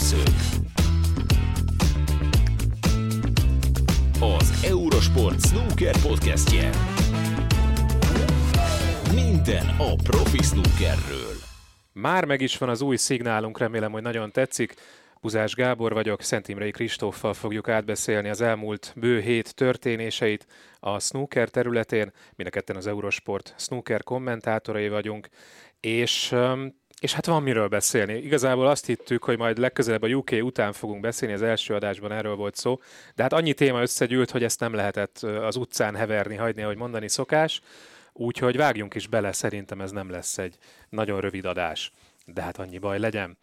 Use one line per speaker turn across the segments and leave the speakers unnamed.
Látószög. Az Eurosport Snooker podcastje. Minden a profi snookerről.
Már meg is van az új szignálunk, remélem, hogy nagyon tetszik. Buzás Gábor vagyok, Szent Imrei Kristóffal fogjuk átbeszélni az elmúlt bő hét történéseit a snooker területén. Mind az Eurosport snooker kommentátorai vagyunk, és és hát van miről beszélni. Igazából azt hittük, hogy majd legközelebb a UK után fogunk beszélni, az első adásban erről volt szó, de hát annyi téma összegyűlt, hogy ezt nem lehetett az utcán heverni, hagyni, ahogy mondani szokás. Úgyhogy vágjunk is bele, szerintem ez nem lesz egy nagyon rövid adás. De hát annyi baj legyen.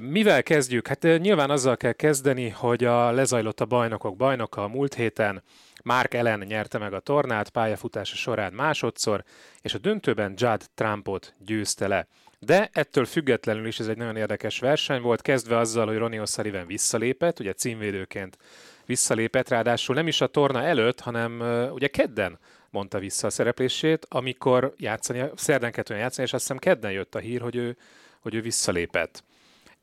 Mivel kezdjük? Hát nyilván azzal kell kezdeni, hogy a lezajlott a bajnokok bajnoka a múlt héten. Mark Ellen nyerte meg a tornát pályafutása során másodszor, és a döntőben Judd Trumpot győzte le. De ettől függetlenül is ez egy nagyon érdekes verseny volt, kezdve azzal, hogy Ronnie O'Sullivan visszalépett, ugye címvédőként visszalépett, ráadásul nem is a torna előtt, hanem ugye kedden mondta vissza a szereplését, amikor játszani, szerdán kettőn játszani, és azt hiszem kedden jött a hír, hogy ő, hogy ő visszalépett.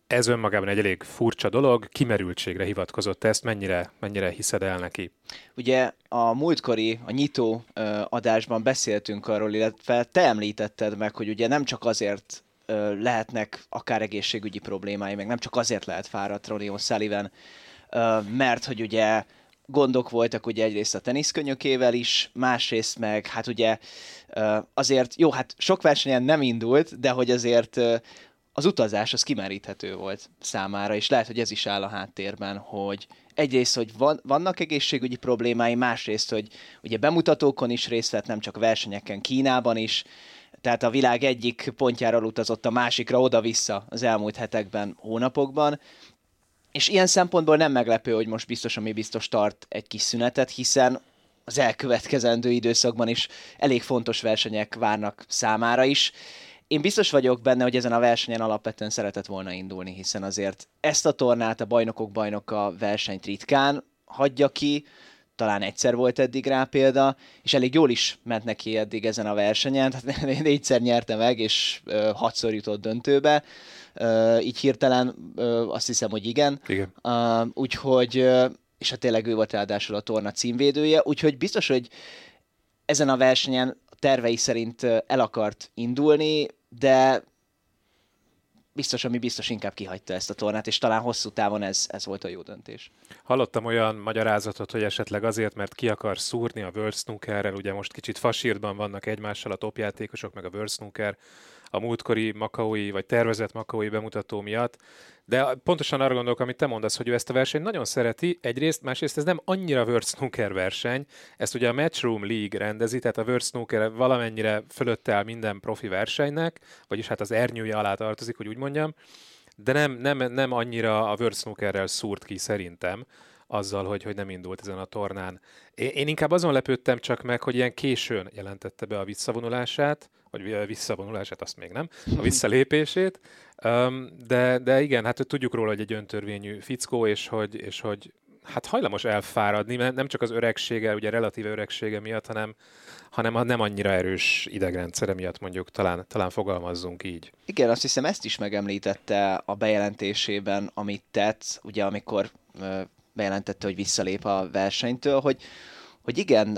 Ez önmagában egy elég furcsa dolog, kimerültségre hivatkozott ezt, mennyire, mennyire hiszed el neki?
Ugye a múltkori, a nyitó adásban beszéltünk arról, illetve te említetted meg, hogy ugye nem csak azért lehetnek akár egészségügyi problémái, meg nem csak azért lehet fáradt Ronnie O'Sullivan, mert hogy ugye gondok voltak ugye egyrészt a teniszkönyökével is, másrészt meg hát ugye azért, jó, hát sok versenyen nem indult, de hogy azért az utazás az kimeríthető volt számára, és lehet, hogy ez is áll a háttérben, hogy egyrészt, hogy van, vannak egészségügyi problémái, másrészt, hogy ugye bemutatókon is részt vett, nem csak versenyeken, Kínában is, tehát a világ egyik pontjáról utazott a másikra oda-vissza az elmúlt hetekben, hónapokban, és ilyen szempontból nem meglepő, hogy most biztos, ami biztos tart egy kis szünetet, hiszen az elkövetkezendő időszakban is elég fontos versenyek várnak számára is. Én biztos vagyok benne, hogy ezen a versenyen alapvetően szeretett volna indulni, hiszen azért ezt a tornát, a bajnokok bajnoka versenyt ritkán hagyja ki, talán egyszer volt eddig rá példa, és elég jól is ment neki eddig ezen a versenyen, tehát négyszer nyerte meg, és uh, hatszor jutott döntőbe, uh, így hirtelen uh, azt hiszem, hogy igen.
igen.
Uh, úgyhogy, uh, és hát tényleg ő volt ráadásul a torna címvédője, úgyhogy biztos, hogy ezen a versenyen tervei szerint el akart indulni, de biztos, ami biztos inkább kihagyta ezt a tornát, és talán hosszú távon ez, ez volt a jó döntés.
Hallottam olyan magyarázatot, hogy esetleg azért, mert ki akar szúrni a World Snookerrel, ugye most kicsit fasírban vannak egymással a topjátékosok, meg a World Snooker, a múltkori makaui, vagy tervezett makaui bemutató miatt, de pontosan arra gondolok, amit te mondasz, hogy ő ezt a versenyt nagyon szereti, egyrészt, másrészt ez nem annyira World Snooker verseny, ezt ugye a Matchroom League rendezi, tehát a World Snooker valamennyire fölötte áll minden profi versenynek, vagyis hát az ernyője alá tartozik, hogy úgy mondjam, de nem, nem, nem annyira a World Snookerrel szúrt ki szerintem, azzal, hogy, hogy nem indult ezen a tornán. Én, én inkább azon lepődtem csak meg, hogy ilyen későn jelentette be a visszavonulását, vagy visszavonulását, azt még nem, a visszalépését, de, de igen, hát tudjuk róla, hogy egy öntörvényű fickó, és hogy, és hogy hát hajlamos elfáradni, mert nem csak az öregsége, ugye relatív öregsége miatt, hanem, hanem a nem annyira erős idegrendszere miatt mondjuk talán, talán fogalmazzunk így.
Igen, azt hiszem ezt is megemlítette a bejelentésében, amit tett, ugye amikor bejelentette, hogy visszalép a versenytől, hogy, hogy igen,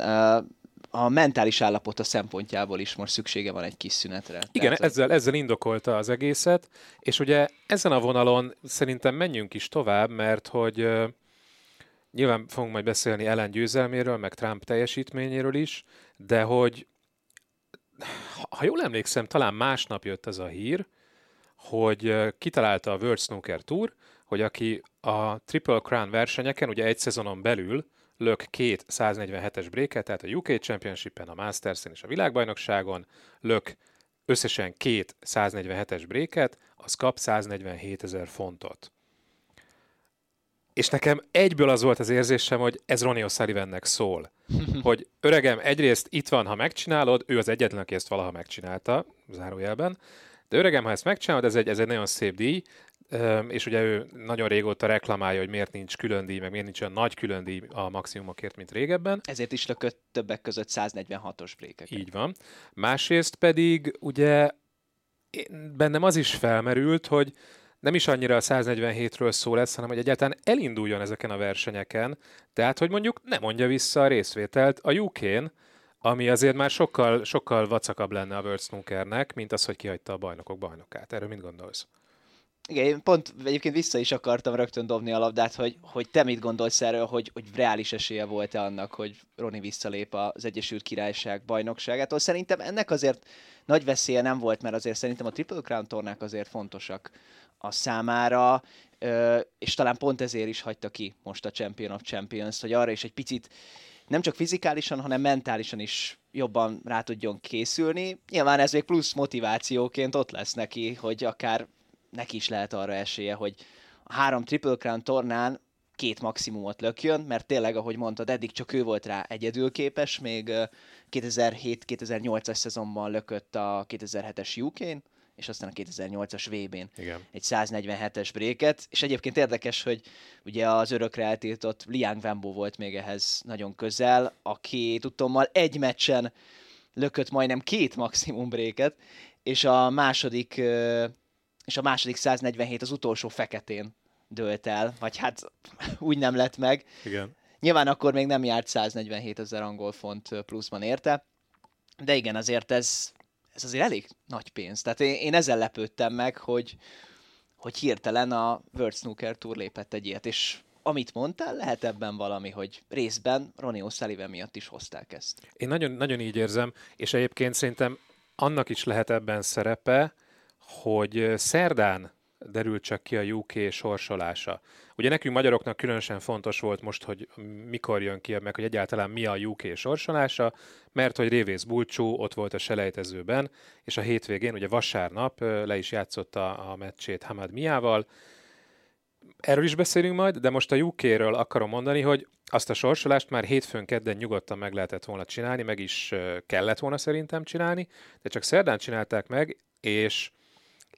a mentális állapota szempontjából is most szüksége van egy kis szünetre.
Igen, Tehát, ezzel, ezzel indokolta az egészet, és ugye ezen a vonalon szerintem menjünk is tovább, mert hogy uh, nyilván fogunk majd beszélni Ellen győzelméről, meg Trump teljesítményéről is, de hogy ha jól emlékszem, talán másnap jött ez a hír, hogy kitalálta a World Snooker Tour, hogy aki a Triple Crown versenyeken, ugye egy szezonon belül lök két 147-es bréket, tehát a UK Championship-en, a Masters-en és a világbajnokságon lök összesen két 147-es bréket, az kap 147 ezer fontot. És nekem egyből az volt az érzésem, hogy ez Ronnie O'Sullivannek szól. hogy öregem, egyrészt itt van, ha megcsinálod, ő az egyetlen, aki ezt valaha megcsinálta, zárójelben, de öregem, ha ezt megcsinálod, ez egy, ez egy nagyon szép díj, és ugye ő nagyon régóta reklamálja, hogy miért nincs külön díj, meg miért nincs olyan nagy külön díj a maximumokért, mint régebben.
Ezért is lökött többek között 146-os brékeket.
Így van. Másrészt pedig ugye bennem az is felmerült, hogy nem is annyira a 147-ről szó lesz, hanem hogy egyáltalán elinduljon ezeken a versenyeken, tehát hogy mondjuk ne mondja vissza a részvételt a UK-n, ami azért már sokkal, sokkal vacakabb lenne a World Snookernek, mint az, hogy kihagyta a bajnokok bajnokát. Erről mit gondolsz?
Igen, én pont egyébként vissza is akartam rögtön dobni a labdát, hogy, hogy te mit gondolsz erről, hogy, hogy reális esélye volt-e annak, hogy Roni visszalép az Egyesült Királyság bajnokságától. Szerintem ennek azért nagy veszélye nem volt, mert azért szerintem a Triple Crown tornák azért fontosak a számára, és talán pont ezért is hagyta ki most a Champion of Champions, hogy arra is egy picit nem csak fizikálisan, hanem mentálisan is jobban rá tudjon készülni. Nyilván ez még plusz motivációként ott lesz neki, hogy akár neki is lehet arra esélye, hogy a három Triple Crown tornán két maximumot lökjön, mert tényleg, ahogy mondtad, eddig csak ő volt rá egyedül képes, még 2007-2008-as szezonban lökött a 2007-es UK-n, és aztán a 2008-as VB-n
Igen.
egy 147-es bréket, és egyébként érdekes, hogy ugye az örökre eltiltott Liang Wembo volt még ehhez nagyon közel, aki tudtommal egy meccsen lökött majdnem két maximum bréket, és a második és a második 147 az utolsó feketén dőlt el, vagy hát úgy nem lett meg.
Igen.
Nyilván akkor még nem járt 147 ezer angol font pluszban érte, de igen, azért ez, ez azért elég nagy pénz. Tehát én, én ezzel lepődtem meg, hogy, hogy hirtelen a World Snooker Tour lépett egy ilyet, és amit mondtál, lehet ebben valami, hogy részben Ronnie O'Sullivan miatt is hozták ezt.
Én nagyon, nagyon így érzem, és egyébként szerintem annak is lehet ebben szerepe, hogy szerdán derült csak ki a UK sorsolása. Ugye nekünk magyaroknak különösen fontos volt most, hogy mikor jön ki, meg hogy egyáltalán mi a UK sorsolása, mert hogy Révész Bulcsú ott volt a selejtezőben, és a hétvégén, ugye vasárnap le is játszotta a meccsét Hamad Miával. Erről is beszélünk majd, de most a UK-ről akarom mondani, hogy azt a sorsolást már hétfőn, kedden nyugodtan meg lehetett volna csinálni, meg is kellett volna szerintem csinálni, de csak szerdán csinálták meg, és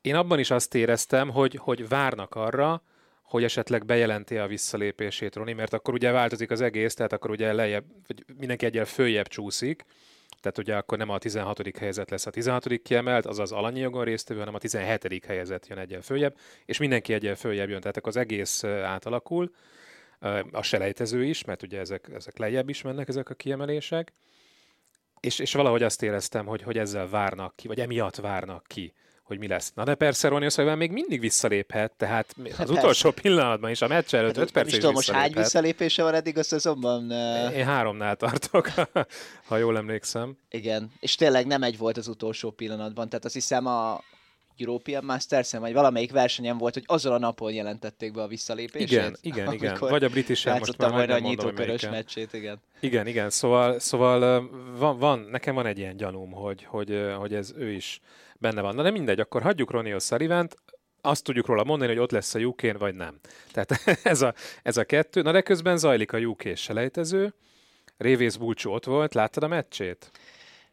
én abban is azt éreztem, hogy, hogy várnak arra, hogy esetleg bejelenti a visszalépését Roni, mert akkor ugye változik az egész, tehát akkor ugye lejjebb, vagy mindenki egyel följebb csúszik, tehát ugye akkor nem a 16. helyzet lesz a 16. kiemelt, azaz alanyi jogon résztvevő, hanem a 17. helyzet jön egyel följebb, és mindenki egyel följebb jön, tehát akkor az egész átalakul, a selejtező is, mert ugye ezek, ezek lejjebb is mennek ezek a kiemelések, és, és valahogy azt éreztem, hogy, hogy ezzel várnak ki, vagy emiatt várnak ki hogy mi lesz. Na de persze Ronnie O'Sullivan még mindig visszaléphet, tehát az persze. utolsó pillanatban is, a meccs előtt 5 perc is tudom,
most hány visszalépése van eddig a szezonban?
Én háromnál tartok, ha jól emlékszem.
Igen, és tényleg nem egy volt az utolsó pillanatban, tehát azt hiszem a European masters vagy valamelyik versenyen volt, hogy azon a napon jelentették be a visszalépését.
Igen, igen, igen. Vagy a British most már
majd a nyitókörös meccsét, igen.
Igen, igen, szóval, szóval van, van, nekem van egy ilyen gyanúm, hogy, hogy, hogy ez ő is benne van. Na de mindegy, akkor hagyjuk Ronnie o'sullivan azt tudjuk róla mondani, hogy ott lesz a uk vagy nem. Tehát ez a, ez a kettő. Na de közben zajlik a UK selejtező. Révész Bulcsú ott volt, láttad a meccsét?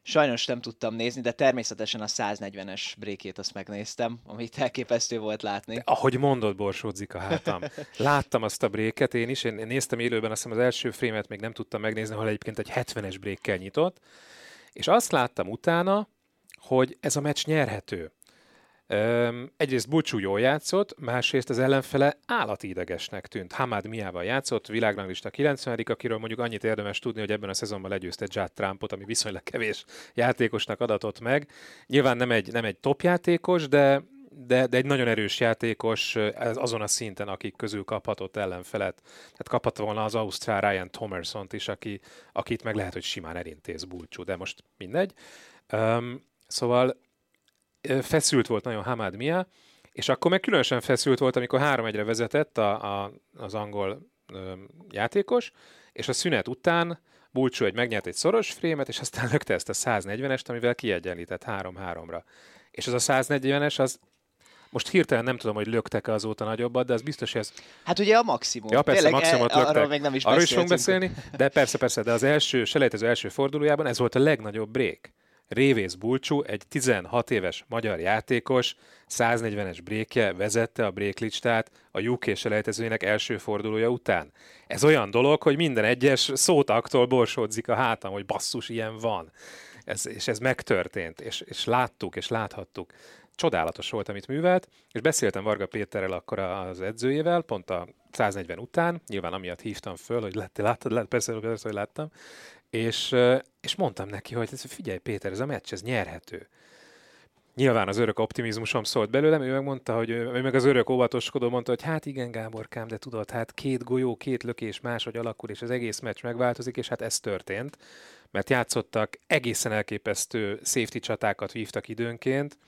Sajnos nem tudtam nézni, de természetesen a 140-es brékét azt megnéztem, amit elképesztő volt látni. De
ahogy mondod, borsódzik a hátam. Láttam azt a bréket én is, én néztem élőben, azt hiszem az első frémet még nem tudtam megnézni, ahol egyébként egy 70-es brékkel nyitott, és azt láttam utána, hogy ez a meccs nyerhető. Um, egyrészt Bucsú jól játszott, másrészt az ellenfele állati idegesnek tűnt. Hamad Miával játszott, világranglista 90 akiről mondjuk annyit érdemes tudni, hogy ebben a szezonban legyőzte Judd Trumpot, ami viszonylag kevés játékosnak adatott meg. Nyilván nem egy, nem egy top játékos, de, de, de egy nagyon erős játékos azon a szinten, akik közül kaphatott ellenfelet. Tehát kaphatta volna az Ausztrál Ryan thomerson is, aki, akit meg lehet, hogy simán elintéz Bulcsú, de most mindegy. Um, Szóval feszült volt nagyon Hamad Mia, és akkor meg különösen feszült volt, amikor 3-1-re vezetett a, a, az angol ö, játékos, és a szünet után Bulcsú egy megnyert egy szoros frémet, és aztán lökte ezt a 140-est, amivel kiegyenlített 3-3-ra. És az a 140-es, az most hirtelen nem tudom, hogy löktek-e azóta nagyobbat, de az biztos, hogy ez...
Hát ugye a maximum.
Ja, persze,
Tényleg,
maximumot löktek.
Arról még nem is
Arról is fogunk beszélni, de persze, persze, de az első, selejtező első fordulójában ez volt a legnagyobb break. Révész Bulcsú, egy 16 éves magyar játékos, 140-es brékje vezette a bréklistát a UK selejtezőjének első fordulója után. Ez olyan dolog, hogy minden egyes szótaktól borsódzik a hátam, hogy basszus, ilyen van. Ez, és ez megtörtént, és, és láttuk, és láthattuk. csodálatos volt, amit művelt, és beszéltem Varga Péterrel akkor az edzőjével, pont a 140 után, nyilván amiatt hívtam föl, hogy lett, láttad, lát, persze, persze, hogy láttam, és, és mondtam neki, hogy figyelj Péter, ez a meccs, ez nyerhető. Nyilván az örök optimizmusom szólt belőlem, ő meg mondta, hogy ő meg az örök óvatoskodó mondta, hogy hát igen, Gáborkám, de tudod, hát két golyó, két lökés máshogy alakul, és az egész meccs megváltozik, és hát ez történt, mert játszottak egészen elképesztő safety csatákat vívtak időnként,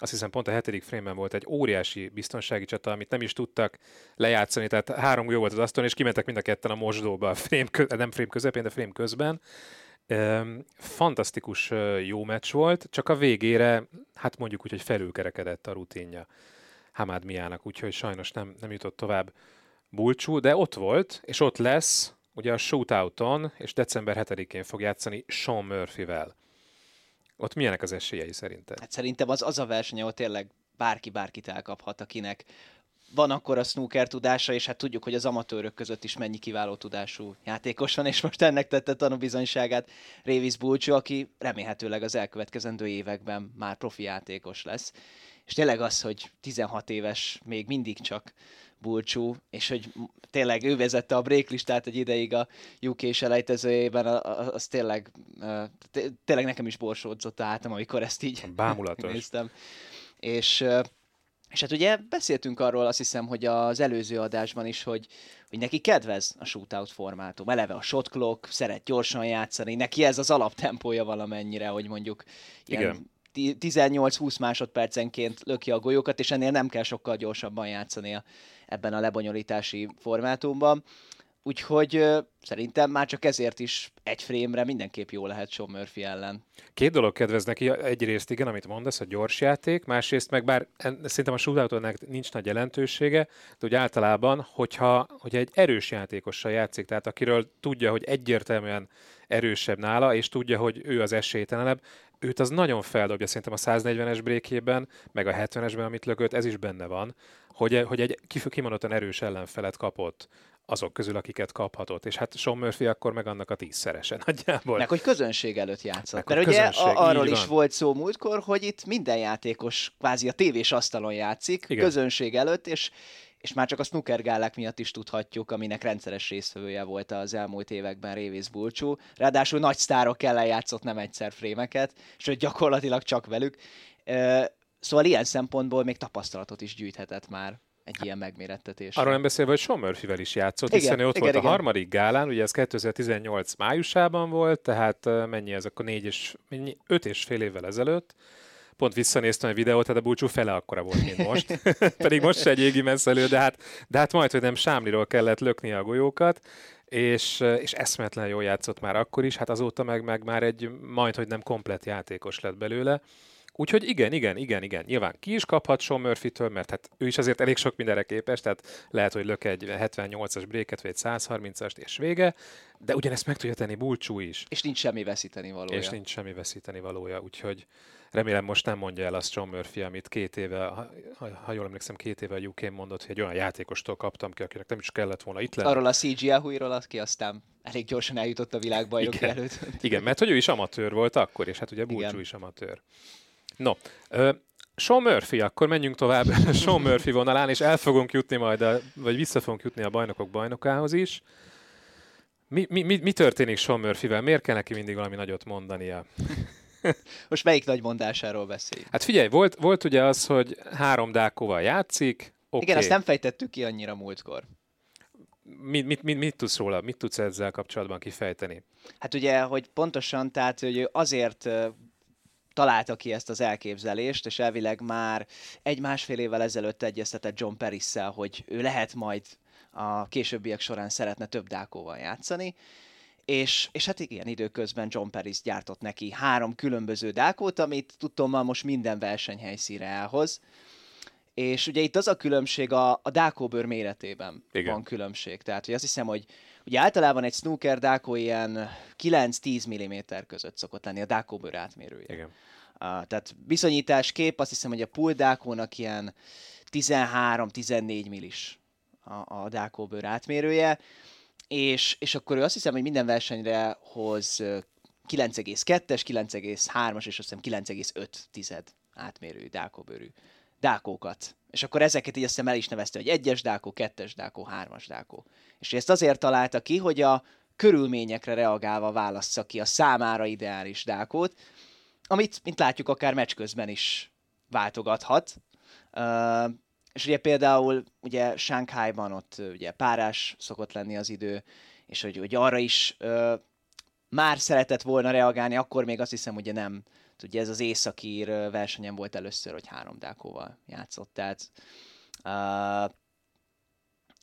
azt hiszem pont a hetedik frame volt egy óriási biztonsági csata, amit nem is tudtak lejátszani, tehát három jó volt az asztalon, és kimentek mind a ketten a mosdóba, a frame kö- nem frame közepén, de frame közben. Fantasztikus jó meccs volt, csak a végére, hát mondjuk úgy, hogy felülkerekedett a rutinja Hamad Miának, úgyhogy sajnos nem, nem jutott tovább Bulcsú, de ott volt, és ott lesz, ugye a shootouton, és december 7-én fog játszani Sean Murphy-vel. Ott milyenek az esélyei szerinted?
Hát szerintem az az a verseny, ahol tényleg bárki bárkit elkaphat, akinek van akkor a snooker tudása, és hát tudjuk, hogy az amatőrök között is mennyi kiváló tudású játékos van, és most ennek tette tanúbizonyságát Révis Bulcsú, aki remélhetőleg az elkövetkezendő években már profi játékos lesz. És tényleg az, hogy 16 éves még mindig csak Bulcsú, és hogy tényleg ő vezette a breaklistát egy ideig a UK selejtezőjében, az tényleg, tényleg nekem is borsódzott át, amikor ezt így
Bámulatos.
néztem. És és hát ugye beszéltünk arról azt hiszem, hogy az előző adásban is, hogy, hogy neki kedvez a shootout formátum. Eleve a shot clock, szeret gyorsan játszani, neki ez az alaptempója valamennyire, hogy mondjuk
Igen.
18-20 másodpercenként löki a golyókat, és ennél nem kell sokkal gyorsabban játszania ebben a lebonyolítási formátumban. Úgyhogy szerintem már csak ezért is egy frémre mindenképp jó lehet Sean Murphy ellen.
Két dolog kedvez neki. Egyrészt igen, amit mondasz, a gyors játék, másrészt meg bár szerintem a shootoutnak nincs nagy jelentősége, de úgy általában, hogyha, hogyha egy erős játékossal játszik, tehát akiről tudja, hogy egyértelműen erősebb nála, és tudja, hogy ő az esélytelenebb, őt az nagyon feldobja szerintem a 140-es brékében, meg a 70-esben, amit lökött, ez is benne van, hogy, hogy egy kimondottan erős ellenfelet kapott azok közül, akiket kaphatott. És hát Sean Murphy akkor meg annak a tízszerese nagyjából.
Meg hogy közönség előtt játszott. Meg, Mert ugye közönség, arról is van. volt szó múltkor, hogy itt minden játékos kvázi a tévés asztalon játszik, Igen. közönség előtt, és és már csak a snooker gálák miatt is tudhatjuk, aminek rendszeres résztvevője volt az elmúlt években Révész Bulcsú. Ráadásul nagy sztárok ellen játszott nem egyszer frémeket, sőt gyakorlatilag csak velük. Szóval ilyen szempontból még tapasztalatot is gyűjthetett már egy ilyen megmérettetés.
Arról nem beszélve, hogy Sean Murphy-vel is játszott, igen, hiszen ő ott igen, volt igen. a harmadik gálán, ugye ez 2018 májusában volt, tehát mennyi ez akkor négy és, öt és fél évvel ezelőtt. Pont visszanéztem a videót, tehát a búcsú fele akkora volt, mint most. Pedig most se egy égi messzelő, de hát, de hát majd, hogy nem Sámliról kellett lökni a golyókat, és, és eszmetlen jól játszott már akkor is, hát azóta meg, meg már egy majd, hogy nem komplet játékos lett belőle. Úgyhogy igen, igen, igen, igen. Nyilván ki is kaphat Sean Murphy-től, mert hát ő is azért elég sok mindenre képes, tehát lehet, hogy lök egy 78-as bréket, vagy egy 130-ast, és vége, de ugyanezt meg tudja tenni Bulcsú is.
És nincs semmi veszíteni valója.
És nincs semmi veszíteni valója, úgyhogy remélem most nem mondja el azt Sean Murphy, amit két éve, ha, ha jól emlékszem, két éve a uk mondott, hogy egy olyan játékostól kaptam ki, akinek nem is kellett volna itt lenni.
Arról a CG Ahui-ról, aki aztán elég gyorsan eljutott a világbajnok
Igen.
előtt.
Igen, mert hogy ő is amatőr volt akkor, és hát ugye Bulcsú is amatőr. No, uh, Sean Murphy, akkor menjünk tovább Sean Murphy vonalán, és el fogunk jutni majd, a, vagy vissza fogunk jutni a bajnokok bajnokához is. Mi, mi, mi, mi történik Sean Murphyvel? Miért kell neki mindig valami nagyot mondania?
Most melyik nagy mondásáról beszél?
Hát figyelj, volt, volt ugye az, hogy három dákóval játszik.
Okay. Igen, azt nem fejtettük ki annyira múltkor.
Mit, mit, mit, mit tudsz róla? Mit tudsz ezzel kapcsolatban kifejteni?
Hát ugye, hogy pontosan, tehát hogy azért találta ki ezt az elképzelést, és elvileg már egy-másfél évvel ezelőtt egyeztetett John paris hogy ő lehet majd a későbbiek során szeretne több dákóval játszani, és, és hát igen, időközben John Paris gyártott neki három különböző dákót, amit tudtommal most minden versenyhelyszíre elhoz. És ugye itt az a különbség, a, a dákóbőr méretében igen. van különbség. Tehát hogy azt hiszem, hogy ugye általában egy snooker dákó ilyen 9-10 mm között szokott lenni a dákóbőr átmérője.
Igen.
Uh, tehát viszonyítás kép, azt hiszem, hogy a pool dákónak ilyen 13-14 millis a, a dákóbőr átmérője, és, és akkor ő azt hiszem, hogy minden versenyre hoz 9,2-es, 9,3-as és azt hiszem 9,5 tized átmérő, dákóbőrű dákókat. És akkor ezeket így aztán el is nevezte, hogy egyes dákó, kettes dákó, hármas dákó. És ezt azért találta ki, hogy a körülményekre reagálva válassza ki a számára ideális dákót, amit, mint látjuk, akár meccs közben is váltogathat. És ugye például ugye Shanghai-ban ott ugye párás szokott lenni az idő, és hogy, hogy arra is uh, már szeretett volna reagálni, akkor még azt hiszem, hogy nem. Ugye ez az északír versenyen volt először, hogy három dákóval játszott, tehát uh,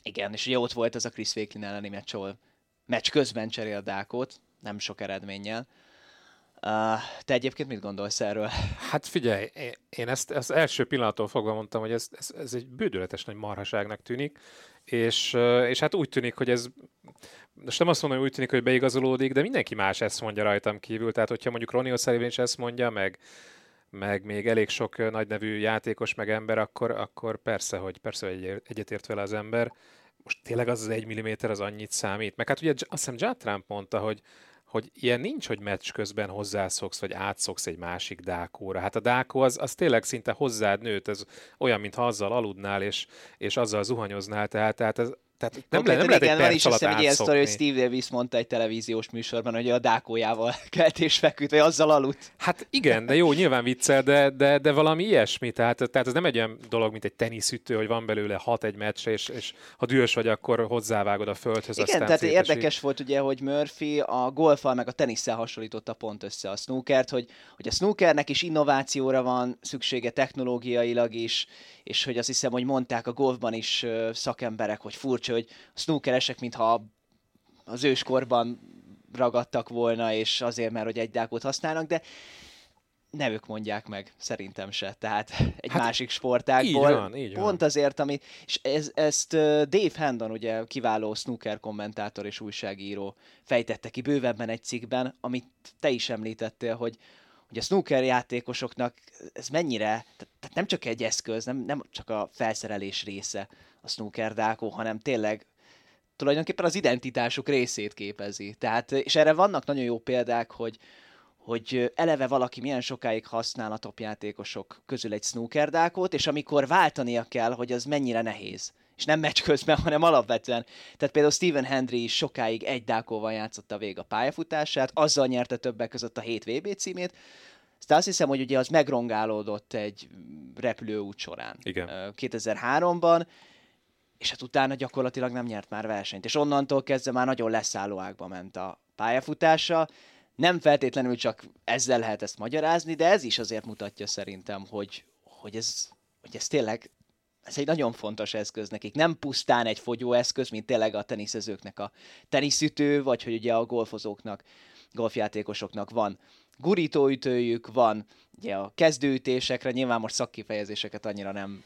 igen, és ugye ott volt ez a Chris Wakelin elleni meccs, ahol meccs közben cserél dákót, nem sok eredménnyel. Uh, te egyébként mit gondolsz erről?
Hát figyelj, én ezt, ezt első pillanattól fogva mondtam, hogy ez, ez, ez egy bődületes nagy marhaságnak tűnik, és, és hát úgy tűnik, hogy ez most nem azt mondom, hogy úgy tűnik, hogy beigazolódik, de mindenki más ezt mondja rajtam kívül. Tehát, hogyha mondjuk Ronnie O'Sullivan is ezt mondja, meg, meg még elég sok nagy nevű játékos, meg ember, akkor, akkor persze, hogy persze hogy egyetért vele az ember. Most tényleg az az egy milliméter az annyit számít. Meg hát ugye azt hiszem Trump mondta, hogy, hogy ilyen nincs, hogy meccs közben hozzászoksz, vagy átszoksz egy másik dákóra. Hát a dákó az, az tényleg szinte hozzád nőtt, ez olyan, mintha azzal aludnál, és, és azzal zuhanyoznál, tehát, tehát ez, tehát nem, le, nem lehet egy perc is alatt egy ilyen sztori,
hogy Steve Davis mondta egy televíziós műsorban, hogy a dákójával kelt és feküdt, vagy azzal aludt.
Hát igen, de jó, nyilván viccel, de, de, de valami ilyesmi. Tehát, tehát ez nem egy olyan dolog, mint egy teniszütő, hogy van belőle hat egy meccs, és, és ha dühös vagy, akkor hozzávágod a földhöz.
Igen,
aztán
tehát szétesít. érdekes volt ugye, hogy Murphy a golfal meg a tenisszel hasonlította pont össze a snookert, hogy, hogy a snookernek is innovációra van szüksége technológiailag is, és hogy azt hiszem, hogy mondták a golfban is szakemberek, hogy furcsa, hogy a snookeresek, mintha az őskorban ragadtak volna, és azért, mert hogy egy dákot használnak, de ne ők mondják meg, szerintem se. Tehát egy hát másik sportágból.
Így van, így
pont
van.
azért, ami, és ez, ezt Dave Hendon, ugye kiváló snooker kommentátor és újságíró fejtette ki bővebben egy cikkben, amit te is említettél, hogy, hogy a snooker játékosoknak ez mennyire, tehát nem csak egy eszköz, nem, nem csak a felszerelés része a snooker dákó, hanem tényleg tulajdonképpen az identitásuk részét képezi. Tehát, és erre vannak nagyon jó példák, hogy, hogy eleve valaki milyen sokáig használ a topjátékosok közül egy snooker dákót, és amikor váltania kell, hogy az mennyire nehéz. És nem meccs közben, hanem alapvetően. Tehát például Stephen Hendry is sokáig egy dákóval játszotta vég a pályafutását, azzal nyerte többek között a 7 VB címét, aztán azt hiszem, hogy ugye az megrongálódott egy repülőút során.
Igen.
2003-ban, és hát utána gyakorlatilag nem nyert már versenyt. És onnantól kezdve már nagyon leszálló ágba ment a pályafutása. Nem feltétlenül csak ezzel lehet ezt magyarázni, de ez is azért mutatja szerintem, hogy, hogy, ez, hogy ez tényleg ez egy nagyon fontos eszköz nekik. Nem pusztán egy fogyóeszköz, mint tényleg a teniszezőknek a teniszütő, vagy hogy ugye a golfozóknak, golfjátékosoknak van gurítóütőjük, van ugye a kezdőütésekre, nyilván most szakkifejezéseket annyira nem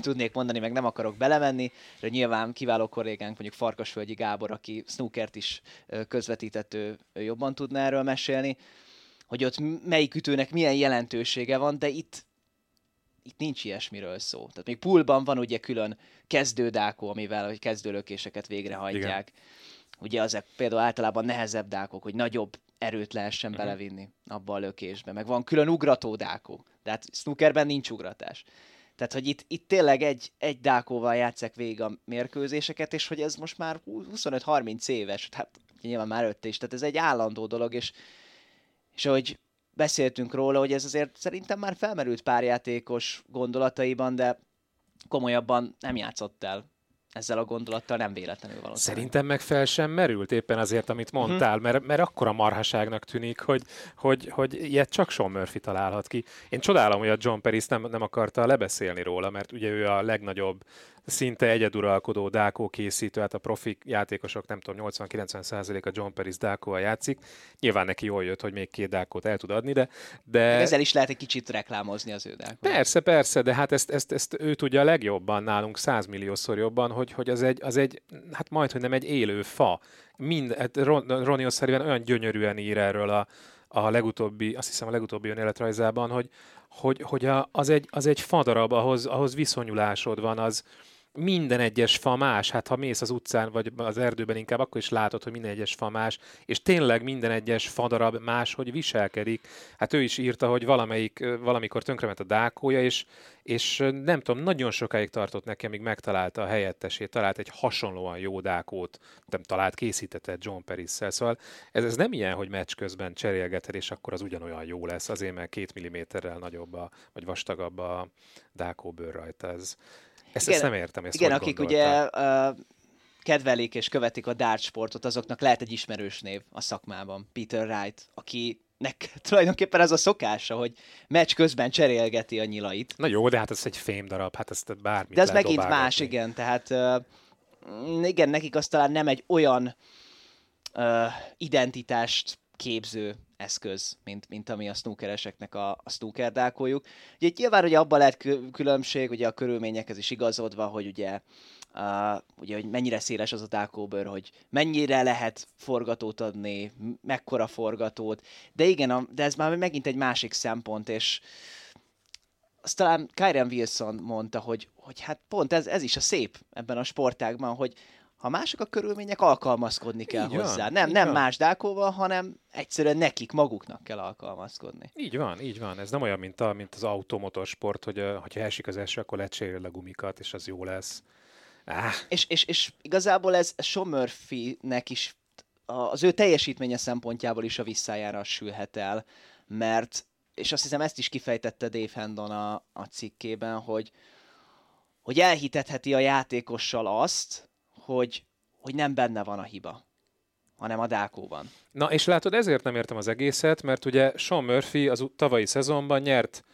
tudnék mondani, meg nem akarok belemenni, de nyilván kiváló kollégánk, mondjuk Farkasfölgyi Gábor, aki snookert is közvetített, ő, ő jobban tudna erről mesélni, hogy ott melyik ütőnek milyen jelentősége van, de itt itt nincs ilyesmiről szó. Tehát még poolban van ugye külön kezdődákó, amivel hogy kezdőlökéseket végrehajtják. Igen. Ugye azok például általában nehezebb dákok, hogy nagyobb erőt lehessen uh-huh. belevinni abba a lökésbe. Meg van külön ugratódákó. De hát snookerben nincs ugratás. Tehát, hogy itt, itt tényleg egy, egy dákóval játszek végig a mérkőzéseket, és hogy ez most már 25-30 éves, hát nyilván már ötte is, tehát ez egy állandó dolog, és, és ahogy beszéltünk róla, hogy ez azért szerintem már felmerült pár játékos gondolataiban, de komolyabban nem játszott el ezzel a gondolattal nem véletlenül valószínűleg.
Szerintem meg fel sem merült éppen azért, amit mhm. mondtál, uh-huh. mert, mert akkora marhaságnak tűnik, hogy, hogy, hogy ilyet csak Sean Murphy találhat ki. Én csodálom, hogy a John Paris nem, nem akarta lebeszélni róla, mert ugye ő a legnagyobb szinte egyeduralkodó dákó készítő, hát a profi játékosok nem tudom, 80-90% a John Paris dákóval játszik. Nyilván neki jól jött, hogy még két dákót el tud adni, de... de...
Ezzel is lehet egy kicsit reklámozni az ő dákót.
Persze, persze, de hát ezt, ezt, ezt ő tudja a legjobban nálunk, 100 milliószor jobban, hogy, hogy az, egy, az egy, hát majd, hogy nem egy élő fa. Mind, hát Ron, Ronnie olyan gyönyörűen ír erről a, a legutóbbi, azt hiszem a legutóbbi önéletrajzában, hogy, hogy, hogy a, az, egy, az egy fadarab, ahhoz, ahhoz viszonyulásod van, az, minden egyes fa más, hát ha mész az utcán, vagy az erdőben inkább, akkor is látod, hogy minden egyes fa más, és tényleg minden egyes fadarab más, hogy viselkedik. Hát ő is írta, hogy valamelyik, valamikor tönkrement a dákója, és, és nem tudom, nagyon sokáig tartott neki, amíg megtalálta a helyettesét, talált egy hasonlóan jó dákót, nem talált, készítette John Perisszel. Szóval ez, ez nem ilyen, hogy meccs közben cserélgeted, és akkor az ugyanolyan jó lesz, azért mert két milliméterrel nagyobb, a, vagy vastagabb a dákóbőr rajta. Ez, ezt, igen, ezt nem értem. Ezt
igen, akik ugye uh, kedvelik és követik a dart sportot, azoknak lehet egy ismerős név a szakmában, Peter Wright, aki nek tulajdonképpen ez a szokása, hogy meccs közben cserélgeti a nyilait.
Na jó, de hát ez egy fém darab, hát ezt bármit
De ez megint dobálgatni. más, igen, tehát uh, igen, nekik az talán nem egy olyan uh, identitást képző eszköz, mint, mint ami a snookereseknek a, a snooker dákoljuk. Ugye nyilván hogy abban lehet különbség, ugye a körülményekhez is igazodva, hogy ugye, uh, ugye hogy mennyire széles az a dákóbőr, hogy mennyire lehet forgatót adni, mekkora forgatót, de igen, a, de ez már megint egy másik szempont, és azt talán Kyren Wilson mondta, hogy, hogy hát pont ez, ez is a szép ebben a sportágban, hogy ha mások a körülmények, alkalmazkodni kell így hozzá. Van, nem, nem van. más dákóval, hanem egyszerűen nekik maguknak kell alkalmazkodni.
Így van, így van. Ez nem olyan, mint, a, mint az automotorsport, hogy ha esik az eső, akkor lecserél a gumikat, és az jó lesz.
Ah. És, és, és igazából ez Murphy-nek is az ő teljesítménye szempontjából is a visszájára sülhet el, mert, és azt hiszem ezt is kifejtette Dave Hendon a, a cikkében, hogy, hogy elhitetheti a játékossal azt, hogy, hogy nem benne van a hiba, hanem a Dákóban.
Na, és látod, ezért nem értem az egészet, mert ugye Sean Murphy az tavalyi szezonban nyert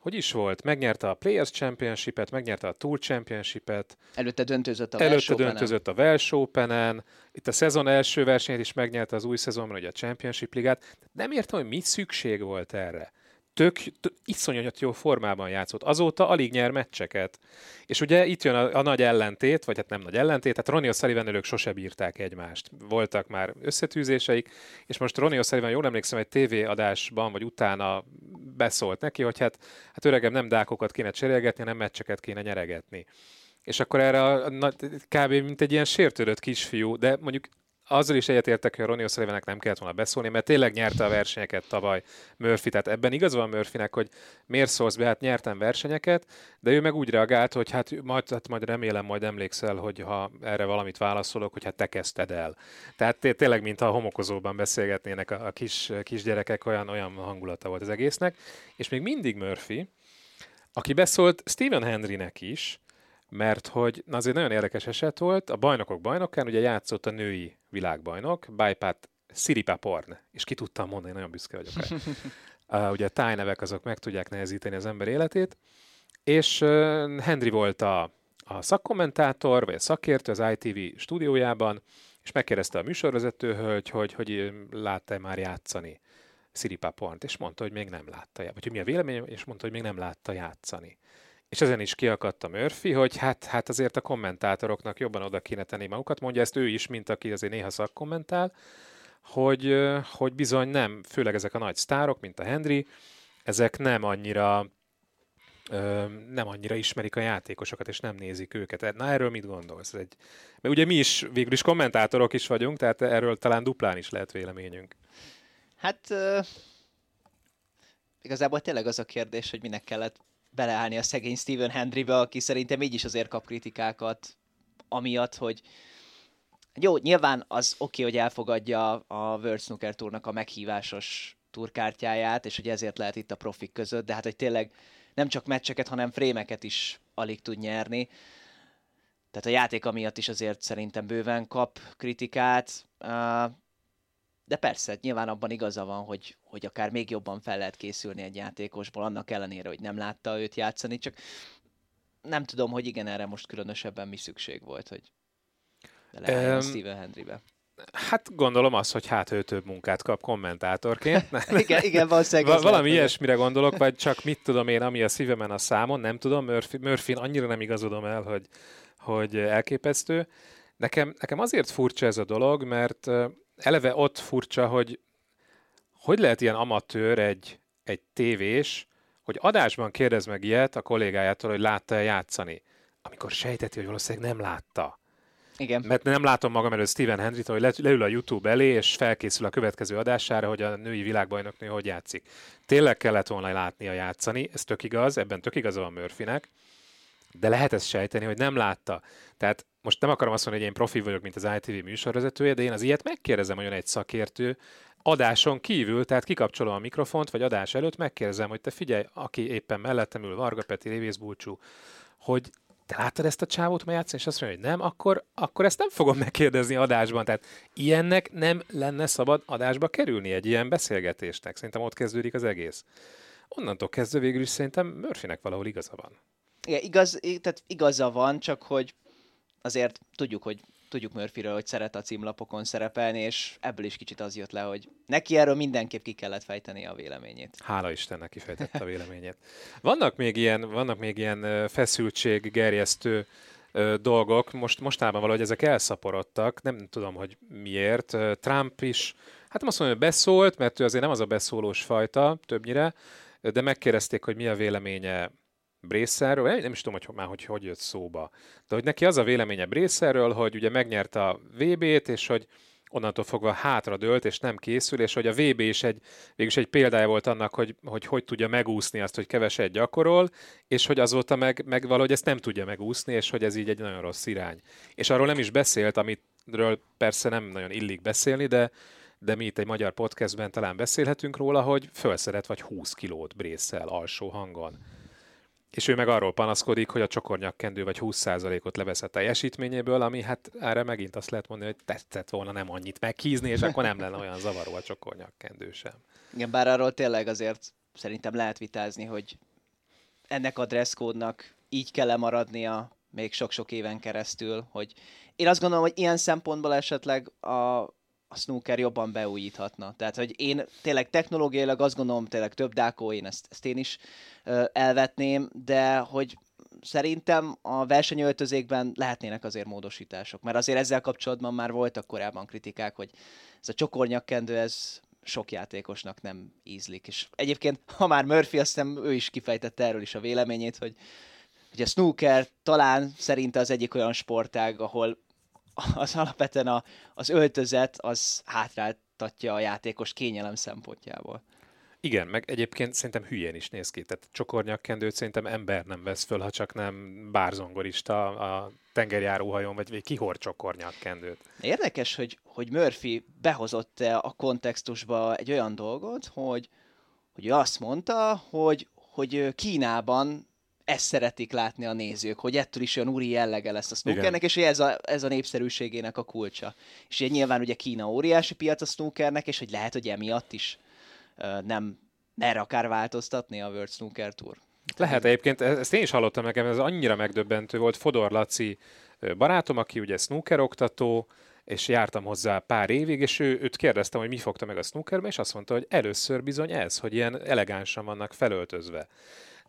hogy is volt? Megnyerte a Players Championship-et, megnyerte a Tour Championship-et.
Előtte döntözött a
Előtte döntözött a Welsh Open-en. Itt a szezon első versenyét is megnyerte az új szezonban, ugye a Championship ligát. Nem értem, hogy mit szükség volt erre tök, tök iszonyat jó formában játszott. Azóta alig nyer meccseket. És ugye itt jön a, a nagy ellentét, vagy hát nem nagy ellentét, tehát Ronnie O'Sullivan sose bírták egymást. Voltak már összetűzéseik, és most Ronnie O'Sullivan, jól emlékszem, egy tévéadásban, vagy utána beszólt neki, hogy hát, hát öregem nem dákokat kéne cserélgetni, hanem meccseket kéne nyeregetni. És akkor erre a, a, kb. mint egy ilyen sértődött kisfiú, de mondjuk azzal is egyetértek, hogy a Ronnie O'Sullivannek nem kellett volna beszólni, mert tényleg nyerte a versenyeket tavaly Murphy, tehát ebben igaz van Murphynek, hogy miért szólsz be, hát nyertem versenyeket, de ő meg úgy reagált, hogy hát majd, hát majd remélem, majd emlékszel, hogy ha erre valamit válaszolok, hogy hát te kezdted el. Tehát tényleg, mintha a homokozóban beszélgetnének a, a kis, kisgyerekek, olyan, olyan hangulata volt az egésznek, és még mindig Murphy, aki beszólt Stephen Henrynek is, mert hogy na azért nagyon érdekes eset volt, a bajnokok bajnokán ugye játszott a női világbajnok, Bajpát Siripaporn, és ki tudtam mondani, nagyon büszke vagyok rá. uh, ugye a tájnevek azok meg tudják nehezíteni az ember életét, és uh, Henry volt a, a szakkommentátor, vagy a szakértő az ITV stúdiójában, és megkérdezte a műsorvezető hölgy, hogy, hogy látta-e már játszani Siripapornt, és mondta, hogy még nem látta, vagy hogy mi a vélemény, és mondta, hogy még nem látta játszani. És ezen is kiakadt a Murphy, hogy hát, hát azért a kommentátoroknak jobban oda kéne tenni magukat. Mondja ezt ő is, mint aki azért néha szakkommentál, hogy, hogy bizony nem, főleg ezek a nagy sztárok, mint a Henry, ezek nem annyira nem annyira ismerik a játékosokat, és nem nézik őket. Na erről mit gondolsz? Egy... Mert ugye mi is végül is kommentátorok is vagyunk, tehát erről talán duplán is lehet véleményünk.
Hát uh, igazából tényleg az a kérdés, hogy minek kellett beleállni a szegény Stephen Hendrybe, aki szerintem így is azért kap kritikákat, amiatt, hogy jó, nyilván az oké, okay, hogy elfogadja a World Snooker Tournak a meghívásos turkártyáját, és hogy ezért lehet itt a profik között, de hát, hogy tényleg nem csak meccseket, hanem frémeket is alig tud nyerni. Tehát a játék miatt is azért szerintem bőven kap kritikát. De persze, nyilván abban igaza van, hogy, hogy akár még jobban fel lehet készülni egy játékosból, annak ellenére, hogy nem látta őt játszani, csak nem tudom, hogy igen, erre most különösebben mi szükség volt, hogy beleálljon um, Steven Hendrybe.
Hát gondolom az, hogy hát ő több munkát kap kommentátorként.
igen, igen, valószínűleg.
valami lehet, ilyesmire gondolok, vagy csak mit tudom én, ami a szívemen a számon, nem tudom, Murphy, Murphy annyira nem igazodom el, hogy, hogy elképesztő. Nekem, nekem azért furcsa ez a dolog, mert eleve ott furcsa, hogy hogy lehet ilyen amatőr egy, egy tévés, hogy adásban kérdez meg ilyet a kollégájától, hogy látta-e játszani. Amit akkor sejteti, hogy valószínűleg nem látta.
Igen.
Mert nem látom magam előtt Steven Hendrit, hogy le, leül a YouTube elé, és felkészül a következő adására, hogy a női világbajnoknő hogy játszik. Tényleg kellett volna látnia játszani, ez tök igaz, ebben tök igaza van Murphynek, de lehet ezt sejteni, hogy nem látta. Tehát most nem akarom azt mondani, hogy én profi vagyok, mint az ITV műsorvezetője, de én az ilyet megkérdezem, hogy egy szakértő, adáson kívül, tehát kikapcsolom a mikrofont, vagy adás előtt megkérdezem, hogy te figyelj, aki éppen mellettem ül, Varga Peti, Révész Búcsú, hogy te láttad ezt a csávót ma játszani, és azt mondja, hogy nem, akkor, akkor ezt nem fogom megkérdezni adásban. Tehát ilyennek nem lenne szabad adásba kerülni egy ilyen beszélgetésnek. Szerintem ott kezdődik az egész. Onnantól kezdve végül is szerintem Murphynek valahol igaza van.
Igen, igaz, tehát igaza van, csak hogy azért tudjuk, hogy tudjuk Murphyről, hogy szeret a címlapokon szerepelni, és ebből is kicsit az jött le, hogy neki erről mindenképp ki kellett fejteni a véleményét.
Hála Istennek kifejtette a véleményét. Vannak még ilyen, vannak még ilyen feszültség, gerjesztő dolgok, most mostában valahogy ezek elszaporodtak, nem tudom, hogy miért. Trump is, hát azt mondom, hogy beszólt, mert ő azért nem az a beszólós fajta többnyire, de megkérdezték, hogy mi a véleménye Brésszerről, nem is tudom, hogy már hogy, hogy jött szóba, de hogy neki az a véleménye Brésszerről, hogy ugye megnyerte a VB-t, és hogy onnantól fogva hátra dőlt, és nem készül, és hogy a VB is egy, végülis egy példája volt annak, hogy, hogy hogy tudja megúszni azt, hogy keveset gyakorol, és hogy azóta meg, meg valahogy ezt nem tudja megúszni, és hogy ez így egy nagyon rossz irány. És arról nem is beszélt, amitről persze nem nagyon illik beszélni, de, de mi itt egy magyar podcastben talán beszélhetünk róla, hogy felszedett vagy 20 kilót Brészel alsó hangon és ő meg arról panaszkodik, hogy a csokornyakkendő vagy 20%-ot levesz a teljesítményéből, ami hát erre megint azt lehet mondani, hogy tetszett volna nem annyit meghízni, és akkor nem lenne olyan zavaró a csokornyakkendő sem.
Igen, bár arról tényleg azért szerintem lehet vitázni, hogy ennek a dresszkódnak így kell maradnia még sok-sok éven keresztül, hogy én azt gondolom, hogy ilyen szempontból esetleg a, a snooker jobban beújíthatna. Tehát, hogy én tényleg technológiailag azt gondolom, tényleg több dákó, én ezt, ezt én is ö, elvetném, de hogy szerintem a versenyöltözékben lehetnének azért módosítások, mert azért ezzel kapcsolatban már voltak korábban kritikák, hogy ez a csokornyakkendő, ez sok játékosnak nem ízlik. És egyébként, ha már Murphy, azt hiszem ő is kifejtette erről is a véleményét, hogy, hogy a snooker talán szerinte az egyik olyan sportág, ahol az alapvetően a, az öltözet az hátráltatja a játékos kényelem szempontjából.
Igen, meg egyébként szerintem hülyén is néz ki. Tehát csokornyakkendőt szerintem ember nem vesz föl, ha csak nem bárzongorista a tengerjáróhajón, vagy kihord csokornyakkendőt.
Érdekes, hogy, hogy Murphy behozott a kontextusba egy olyan dolgot, hogy, hogy ő azt mondta, hogy, hogy Kínában ezt szeretik látni a nézők, hogy ettől is olyan úri jellege lesz a snookernek, és ez a, ez a népszerűségének a kulcsa. És ugye nyilván ugye Kína óriási piac a snookernek, és hogy lehet, hogy emiatt is uh, nem erre akár változtatni a World Snooker Tour.
Lehet egyébként, ezt én is hallottam nekem, ez annyira megdöbbentő volt. Fodor Laci barátom, aki ugye snooker oktató, és jártam hozzá pár évig, és ő, őt kérdeztem, hogy mi fogta meg a snookerbe, és azt mondta, hogy először bizony ez, hogy ilyen elegánsan vannak felöltözve.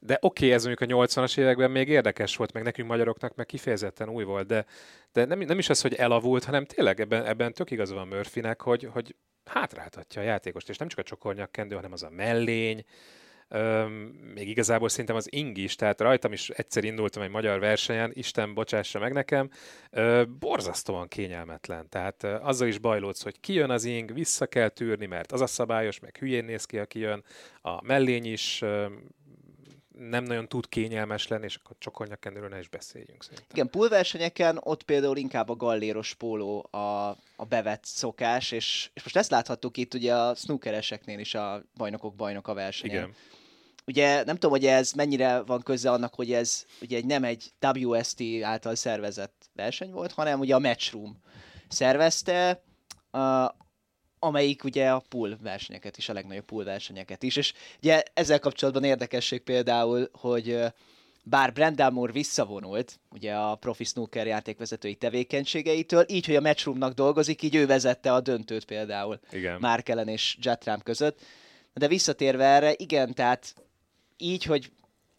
De oké, okay, ez mondjuk a 80-as években még érdekes volt, meg nekünk magyaroknak meg kifejezetten új volt, de, de nem, nem is az, hogy elavult, hanem tényleg ebben, ebben tök igaz van Murphynek, hogy, hogy hátráltatja a játékost, és nem csak a csokornyak kendő, hanem az a mellény, Öm, még igazából szerintem az ing is, tehát rajtam is egyszer indultam egy magyar versenyen, Isten bocsássa meg nekem, ö, borzasztóan kényelmetlen. Tehát ö, azzal is bajlódsz, hogy kijön az ing, vissza kell tűrni, mert az a szabályos, meg hülyén néz ki, aki jön. A mellény is ö, nem nagyon tud kényelmes lenni, és akkor csokornyakendőről ne is beszéljünk szerintem.
Igen, poolversenyeken ott például inkább a galléros póló a, a bevett szokás, és, és most ezt láthattuk itt ugye a snookereseknél is a bajnokok bajnoka versenyen. Igen. Ugye nem tudom, hogy ez mennyire van köze annak, hogy ez ugye nem egy WST által szervezett verseny volt, hanem ugye a Matchroom szervezte, amelyik ugye a pool versenyeket is, a legnagyobb pool versenyeket is, és ugye ezzel kapcsolatban érdekesség például, hogy bár Brendan Moore visszavonult, ugye a profi snooker játékvezetői tevékenységeitől, így, hogy a Matchroomnak dolgozik, így ő vezette a döntőt például
igen.
Mark Ellen és Jetram között. De visszatérve erre, igen, tehát így, hogy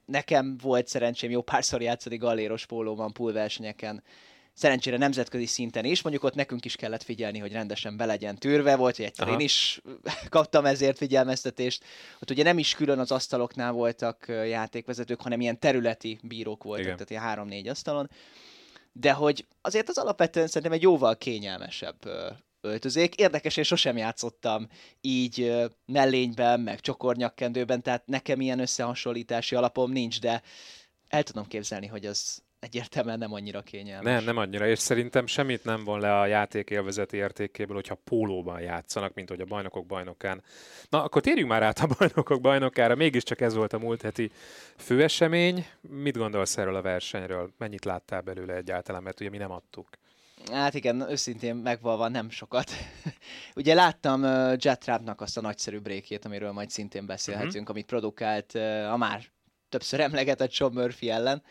nekem volt szerencsém jó párszor játszani galléros pólóban pool versenyeken, szerencsére nemzetközi szinten is, mondjuk ott nekünk is kellett figyelni, hogy rendesen be legyen tűrve, volt, hogy egyszer én is kaptam ezért figyelmeztetést. Ott ugye nem is külön az asztaloknál voltak játékvezetők, hanem ilyen területi bírók voltak, Igen. tehát ilyen három-négy asztalon. De hogy azért az alapvetően szerintem egy jóval kényelmesebb öltözék. Érdekes, én sosem játszottam így mellényben, meg csokornyakkendőben, tehát nekem ilyen összehasonlítási alapom nincs, de el tudom képzelni, hogy az egyértelműen nem annyira kényelmes.
Nem, nem annyira, és szerintem semmit nem von le a játék élvezeti értékéből, hogyha pólóban játszanak, mint hogy a bajnokok bajnokán. Na, akkor térjünk már át a bajnokok bajnokára, mégiscsak ez volt a múlt heti főesemény. Mit gondolsz erről a versenyről? Mennyit láttál belőle egyáltalán, mert ugye mi nem adtuk?
Hát igen, őszintén megvalva nem sokat. Ugye láttam uh, Jet Trumpnak azt a nagyszerű brékét, amiről majd szintén beszélhetünk, uh-huh. amit produkált uh, a már többször emlegetett Sean Murphy ellen.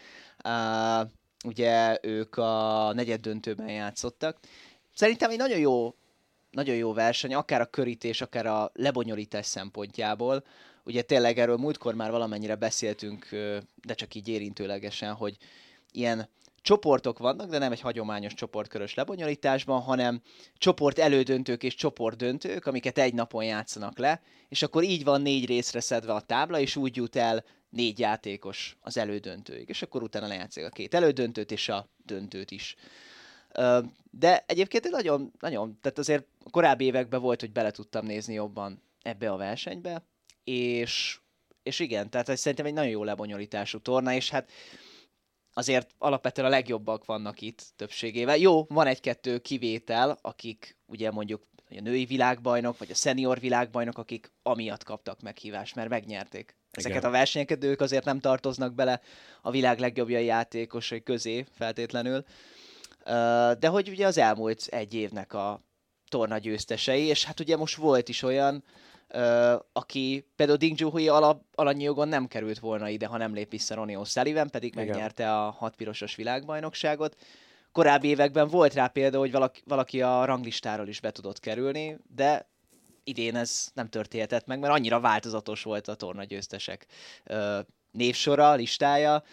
Ugye ők a negyed döntőben játszottak. Szerintem egy nagyon jó, nagyon jó verseny, akár a körítés, akár a lebonyolítás szempontjából. Ugye tényleg erről múltkor már valamennyire beszéltünk, de csak így érintőlegesen, hogy ilyen csoportok vannak, de nem egy hagyományos csoportkörös lebonyolításban, hanem csoport elődöntők és csoportdöntők, amiket egy napon játszanak le, és akkor így van négy részre szedve a tábla, és úgy jut el négy játékos az elődöntőig, és akkor utána lejátszik a két elődöntőt és a döntőt is. De egyébként nagyon, nagyon, tehát azért korábbi években volt, hogy bele tudtam nézni jobban ebbe a versenybe, és, és igen, tehát szerintem egy nagyon jó lebonyolítású torna, és hát azért alapvetően a legjobbak vannak itt többségével. Jó, van egy-kettő kivétel, akik ugye mondjuk a női világbajnok, vagy a szenior világbajnok, akik amiatt kaptak meghívást, mert megnyerték ezeket Igen. a versenyeket, ők azért nem tartoznak bele a világ legjobbjai játékosai közé feltétlenül. De hogy ugye az elmúlt egy évnek a torna győztesei, és hát ugye most volt is olyan, aki például Ding Zhuhui alap, alanyi jogon nem került volna ide, ha nem lép vissza Ronnie O'Sullivan, pedig Igen. megnyerte a hatpirosos világbajnokságot. Korábbi években volt rá példa, hogy valaki, valaki a ranglistáról is be tudott kerülni, de idén ez nem történhetett meg, mert annyira változatos volt a torna győztesek névsora, listája,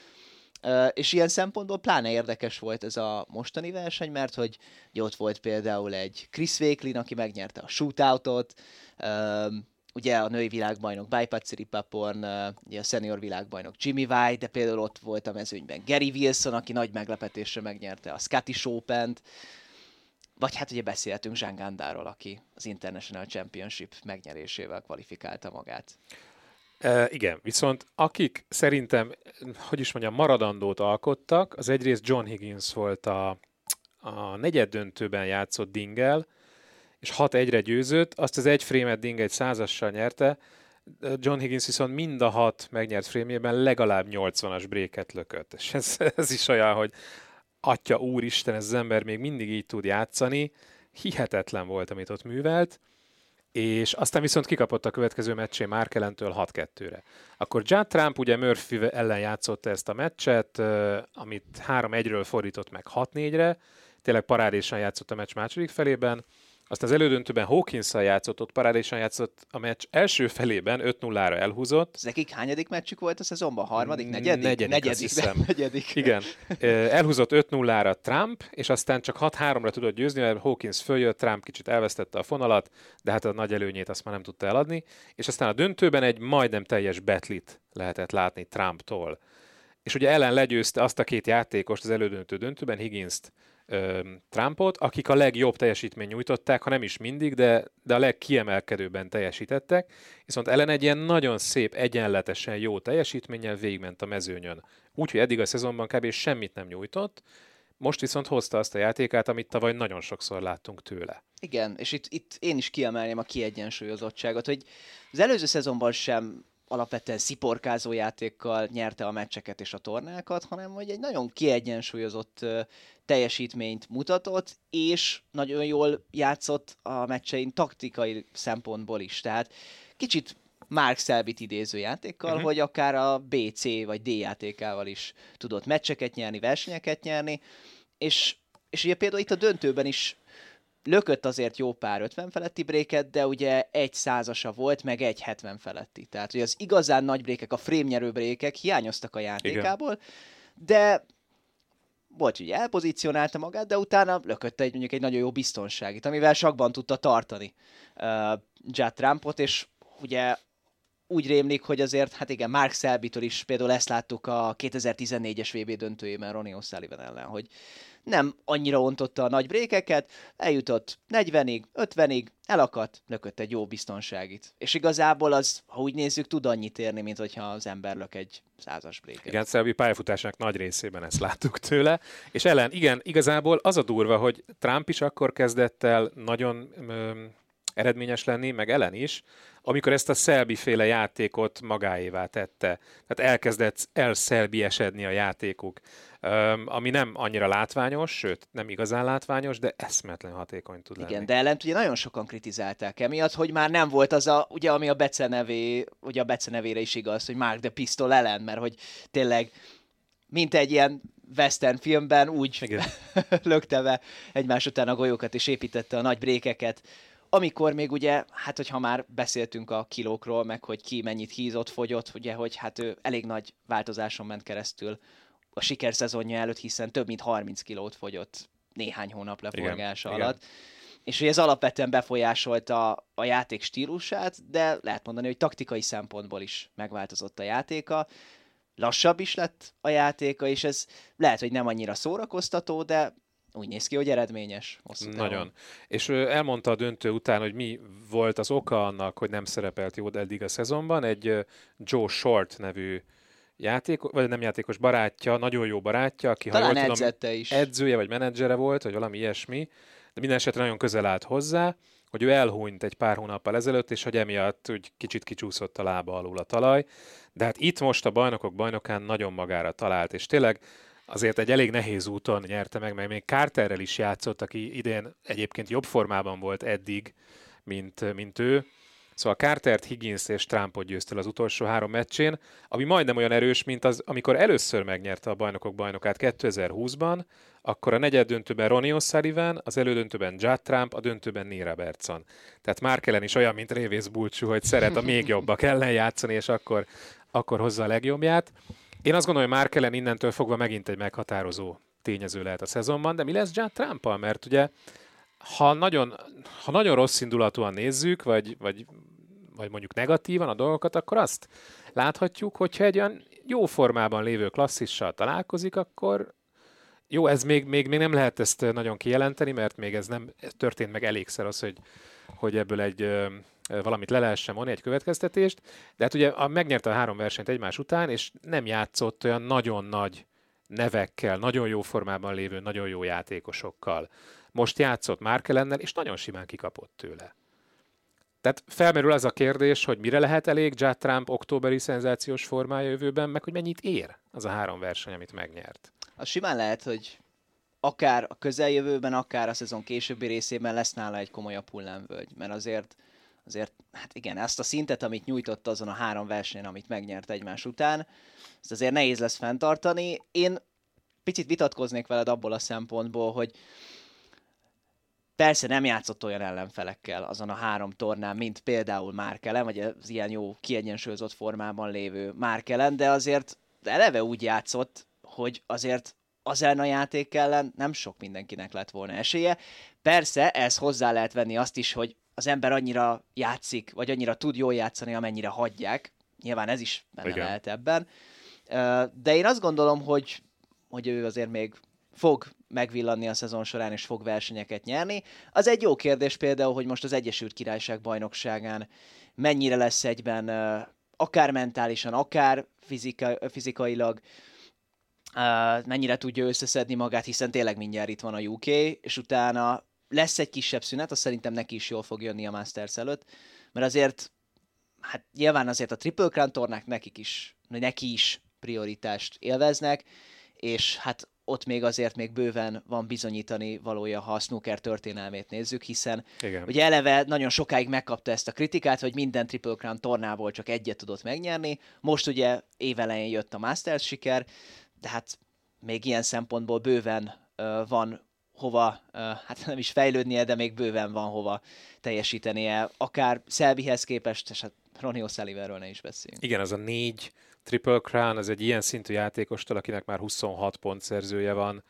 és ilyen szempontból pláne érdekes volt ez a mostani verseny, mert hogy ott volt például egy Chris Wakelin, aki megnyerte a shootoutot, ugye a női világbajnok Bajpatsiri Paporn, ugye a senior világbajnok Jimmy White, de például ott volt a mezőnyben Gary Wilson, aki nagy meglepetésre megnyerte a Scottish Open-t, vagy hát ugye beszéltünk Zsán Gandáról, aki az International Championship megnyerésével kvalifikálta magát.
E, igen, viszont akik szerintem, hogy is mondjam, maradandót alkottak, az egyrészt John Higgins volt a, a negyed döntőben játszott Dingel, és 6-1-re győzött, azt az egy frémet Ding egy százassal nyerte, John Higgins viszont mind a hat megnyert frémjében legalább 80-as bréket lökött. És ez, ez is olyan, hogy atya úristen, ez az ember még mindig így tud játszani, hihetetlen volt, amit ott művelt, és aztán viszont kikapott a következő meccsé Markelentől 6-2-re. Akkor John Trump ugye Murphy ellen játszotta ezt a meccset, amit 3-1-ről fordított meg 6-4-re, tényleg parádésan játszott a meccs második felében, aztán az elődöntőben hawkins játszott, ott parádésan játszott a meccs első felében, 5-0-ra elhúzott.
Ez nekik hányadik meccsük volt a szezonban? Harmadik? Negyedik?
Negyedik,
negyedik,
hiszem. negyedik. Igen. Elhúzott 5-0-ra Trump, és aztán csak 6-3-ra tudott győzni, mert Hawkins följött, Trump kicsit elvesztette a fonalat, de hát a nagy előnyét azt már nem tudta eladni. És aztán a döntőben egy majdnem teljes betlit lehetett látni Trumptól. És ugye ellen legyőzte azt a két játékost az elődöntő döntőben, Higgins-t, Trumpot, akik a legjobb teljesítmény nyújtották, ha nem is mindig, de, de a legkiemelkedőbben teljesítettek, viszont ellen egy ilyen nagyon szép, egyenletesen jó teljesítménnyel végigment a mezőnyön. Úgyhogy eddig a szezonban kb. semmit nem nyújtott, most viszont hozta azt a játékát, amit tavaly nagyon sokszor láttunk tőle.
Igen, és itt, itt én is kiemelném a kiegyensúlyozottságot, hogy az előző szezonban sem alapvetően sziporkázó játékkal nyerte a meccseket és a tornákat, hanem hogy egy nagyon kiegyensúlyozott teljesítményt mutatott, és nagyon jól játszott a meccsein taktikai szempontból is. Tehát kicsit Mark Selbit idéző játékkal, uh-huh. hogy akár a BC vagy D játékával is tudott meccseket nyerni, versenyeket nyerni, és, és ugye például itt a döntőben is lökött azért jó pár 50 feletti bréket, de ugye egy százasa volt, meg egy 70 feletti. Tehát ugye az igazán nagy brékek, a frame nyerő brékek hiányoztak a játékából, Igen. de volt, hogy elpozícionálta magát, de utána lökött egy mondjuk egy nagyon jó biztonságit, amivel sakban tudta tartani uh, Judd Trumpot, és ugye úgy rémlik, hogy azért, hát igen, Mark Selby-től is például ezt láttuk a 2014-es VB döntőjében Ronnie O'Sullivan ellen, hogy nem annyira ontotta a nagy brékeket, eljutott 40-ig, 50-ig, elakadt, lökött egy jó biztonságit. És igazából az, ha úgy nézzük, tud annyit érni, mint hogyha az ember lök egy százas bréket.
Igen, Szelbi pályafutásának nagy részében ezt láttuk tőle. És ellen, igen, igazából az a durva, hogy Trump is akkor kezdett el nagyon öm, eredményes lenni, meg ellen is, amikor ezt a Szelbi féle játékot magáévá tette. Tehát elkezdett elszelbi esedni a játékuk, ami nem annyira látványos, sőt, nem igazán látványos, de eszmetlen hatékony tud lenni.
Igen, de ellen ugye nagyon sokan kritizálták emiatt, hogy már nem volt az a, ugye ami a becenevé, ugye a becenevére is igaz, hogy Mark the Pistol ellen, mert hogy tényleg mint egy ilyen western filmben úgy lökte be egymás után a golyókat és építette a nagy brékeket, amikor még ugye, hát hogyha már beszéltünk a kilókról, meg hogy ki mennyit hízott, fogyott, ugye, hogy hát ő elég nagy változáson ment keresztül a sikerszezonja előtt, hiszen több mint 30 kilót fogyott néhány hónap leforgása igen, alatt. Igen. És hogy ez alapvetően befolyásolta a játék stílusát, de lehet mondani, hogy taktikai szempontból is megváltozott a játéka. Lassabb is lett a játéka, és ez lehet, hogy nem annyira szórakoztató, de úgy néz ki, hogy eredményes.
Nagyon. És elmondta a döntő után, hogy mi volt az oka annak, hogy nem szerepelt jó eddig a szezonban. Egy Joe Short nevű játékos, vagy nem játékos barátja, nagyon jó barátja, aki
Talán ha jól tudom, is.
edzője vagy menedzsere volt, vagy valami ilyesmi, de minden esetre nagyon közel állt hozzá, hogy ő elhunyt egy pár hónappal ezelőtt, és hogy emiatt úgy kicsit kicsúszott a lába alul a talaj. De hát itt most a bajnokok bajnokán nagyon magára talált, és tényleg azért egy elég nehéz úton nyerte meg, mert még Carterrel is játszott, aki idén egyébként jobb formában volt eddig, mint, mint ő. Szóval Cartert, Higgins és Trumpot győzte az utolsó három meccsén, ami majdnem olyan erős, mint az, amikor először megnyerte a bajnokok bajnokát 2020-ban, akkor a negyed döntőben Ronnie O'Sullivan, az elődöntőben Judd Trump, a döntőben Neil Robertson. Tehát Markellen is olyan, mint Révész Bulcsú, hogy szeret a még jobbak ellen játszani, és akkor, akkor hozza a legjobbját. Én azt gondolom, hogy Markellen innentől fogva megint egy meghatározó tényező lehet a szezonban, de mi lesz Judd Trumpal? Mert ugye ha nagyon, ha nagyon rossz indulatúan nézzük, vagy, vagy, vagy mondjuk negatívan a dolgokat, akkor azt láthatjuk, hogyha egy olyan jó formában lévő klasszissal találkozik, akkor jó, ez még, még, még nem lehet ezt nagyon kijelenteni, mert még ez nem történt meg elégszer az, hogy, hogy ebből egy valamit le lehessen mondani, egy következtetést, de hát ugye a, megnyerte a három versenyt egymás után, és nem játszott olyan nagyon nagy nevekkel, nagyon jó formában lévő, nagyon jó játékosokkal. Most játszott Márkelennel, és nagyon simán kikapott tőle. Tehát felmerül az a kérdés, hogy mire lehet elég Judd Trump októberi szenzációs formája jövőben, meg hogy mennyit ér az a három verseny, amit megnyert.
Az simán lehet, hogy akár a közeljövőben, akár a szezon későbbi részében lesz nála egy komolyabb hullámvölgy, mert azért azért, hát igen, ezt a szintet, amit nyújtott azon a három versenyen, amit megnyert egymás után, ezt azért nehéz lesz fenntartani. Én picit vitatkoznék veled abból a szempontból, hogy persze nem játszott olyan ellenfelekkel azon a három tornán, mint például Márkelen, vagy az ilyen jó kiegyensúlyozott formában lévő Márkelen, de azért eleve úgy játszott, hogy azért az ellen a játék ellen nem sok mindenkinek lett volna esélye. Persze, ez hozzá lehet venni azt is, hogy az ember annyira játszik, vagy annyira tud jól játszani, amennyire hagyják. Nyilván ez is benne Igen. lehet ebben. De én azt gondolom, hogy, hogy ő azért még fog megvillanni a szezon során, és fog versenyeket nyerni. Az egy jó kérdés például, hogy most az Egyesült Királyság bajnokságán mennyire lesz egyben, akár mentálisan, akár fizika, fizikailag, mennyire tudja összeszedni magát, hiszen tényleg mindjárt itt van a UK, és utána lesz egy kisebb szünet, azt szerintem neki is jól fog jönni a Masters előtt, mert azért, hát nyilván azért a Triple Crown tornák nekik is, neki is prioritást élveznek, és hát ott még azért még bőven van bizonyítani valója, ha a snooker történelmét nézzük, hiszen Igen. ugye eleve nagyon sokáig megkapta ezt a kritikát, hogy minden Triple Crown tornából csak egyet tudott megnyerni, most ugye évelején jött a Masters siker, de hát még ilyen szempontból bőven van hova, hát nem is fejlődnie, de még bőven van hova teljesítenie, akár Szelvihez képest, és hát Ronnie O'Sullivanről ne is beszéljünk.
Igen, az a négy Triple Crown az egy ilyen szintű játékostól, akinek már 26 pont szerzője van,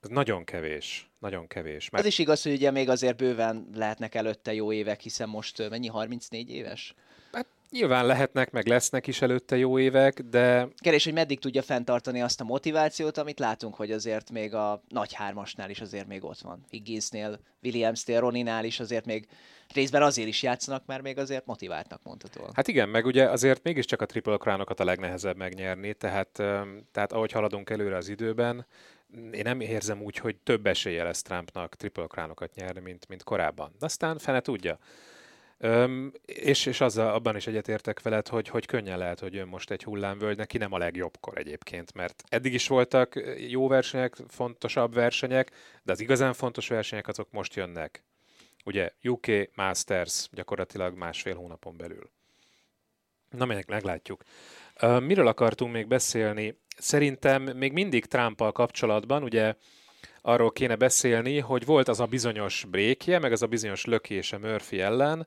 ez nagyon kevés. Nagyon kevés.
Mert... Az is igaz, hogy ugye még azért bőven lehetnek előtte jó évek, hiszen most mennyi, 34 éves?
Nyilván lehetnek, meg lesznek is előtte jó évek, de...
Kérdés, hogy meddig tudja fenntartani azt a motivációt, amit látunk, hogy azért még a nagy hármasnál is azért még ott van. Higginsnél, Williamsnél, Roninál is azért még részben azért is játszanak, mert még azért motiváltnak mondható.
Hát igen, meg ugye azért mégiscsak a triple crown a legnehezebb megnyerni, tehát, tehát ahogy haladunk előre az időben, én nem érzem úgy, hogy több esélye lesz Trumpnak triple crown nyerni, mint, mint korábban. De aztán fene tudja. Öm, és, és azzal, abban is egyetértek veled, hogy, hogy könnyen lehet, hogy jön most egy hullámvölgy, neki nem a legjobbkor egyébként, mert eddig is voltak jó versenyek, fontosabb versenyek, de az igazán fontos versenyek azok most jönnek. Ugye UK Masters gyakorlatilag másfél hónapon belül. Na, meg meglátjuk. Miről akartunk még beszélni? Szerintem még mindig Trumpal kapcsolatban, ugye arról kéne beszélni, hogy volt az a bizonyos brékje, meg az a bizonyos lökése Murphy ellen.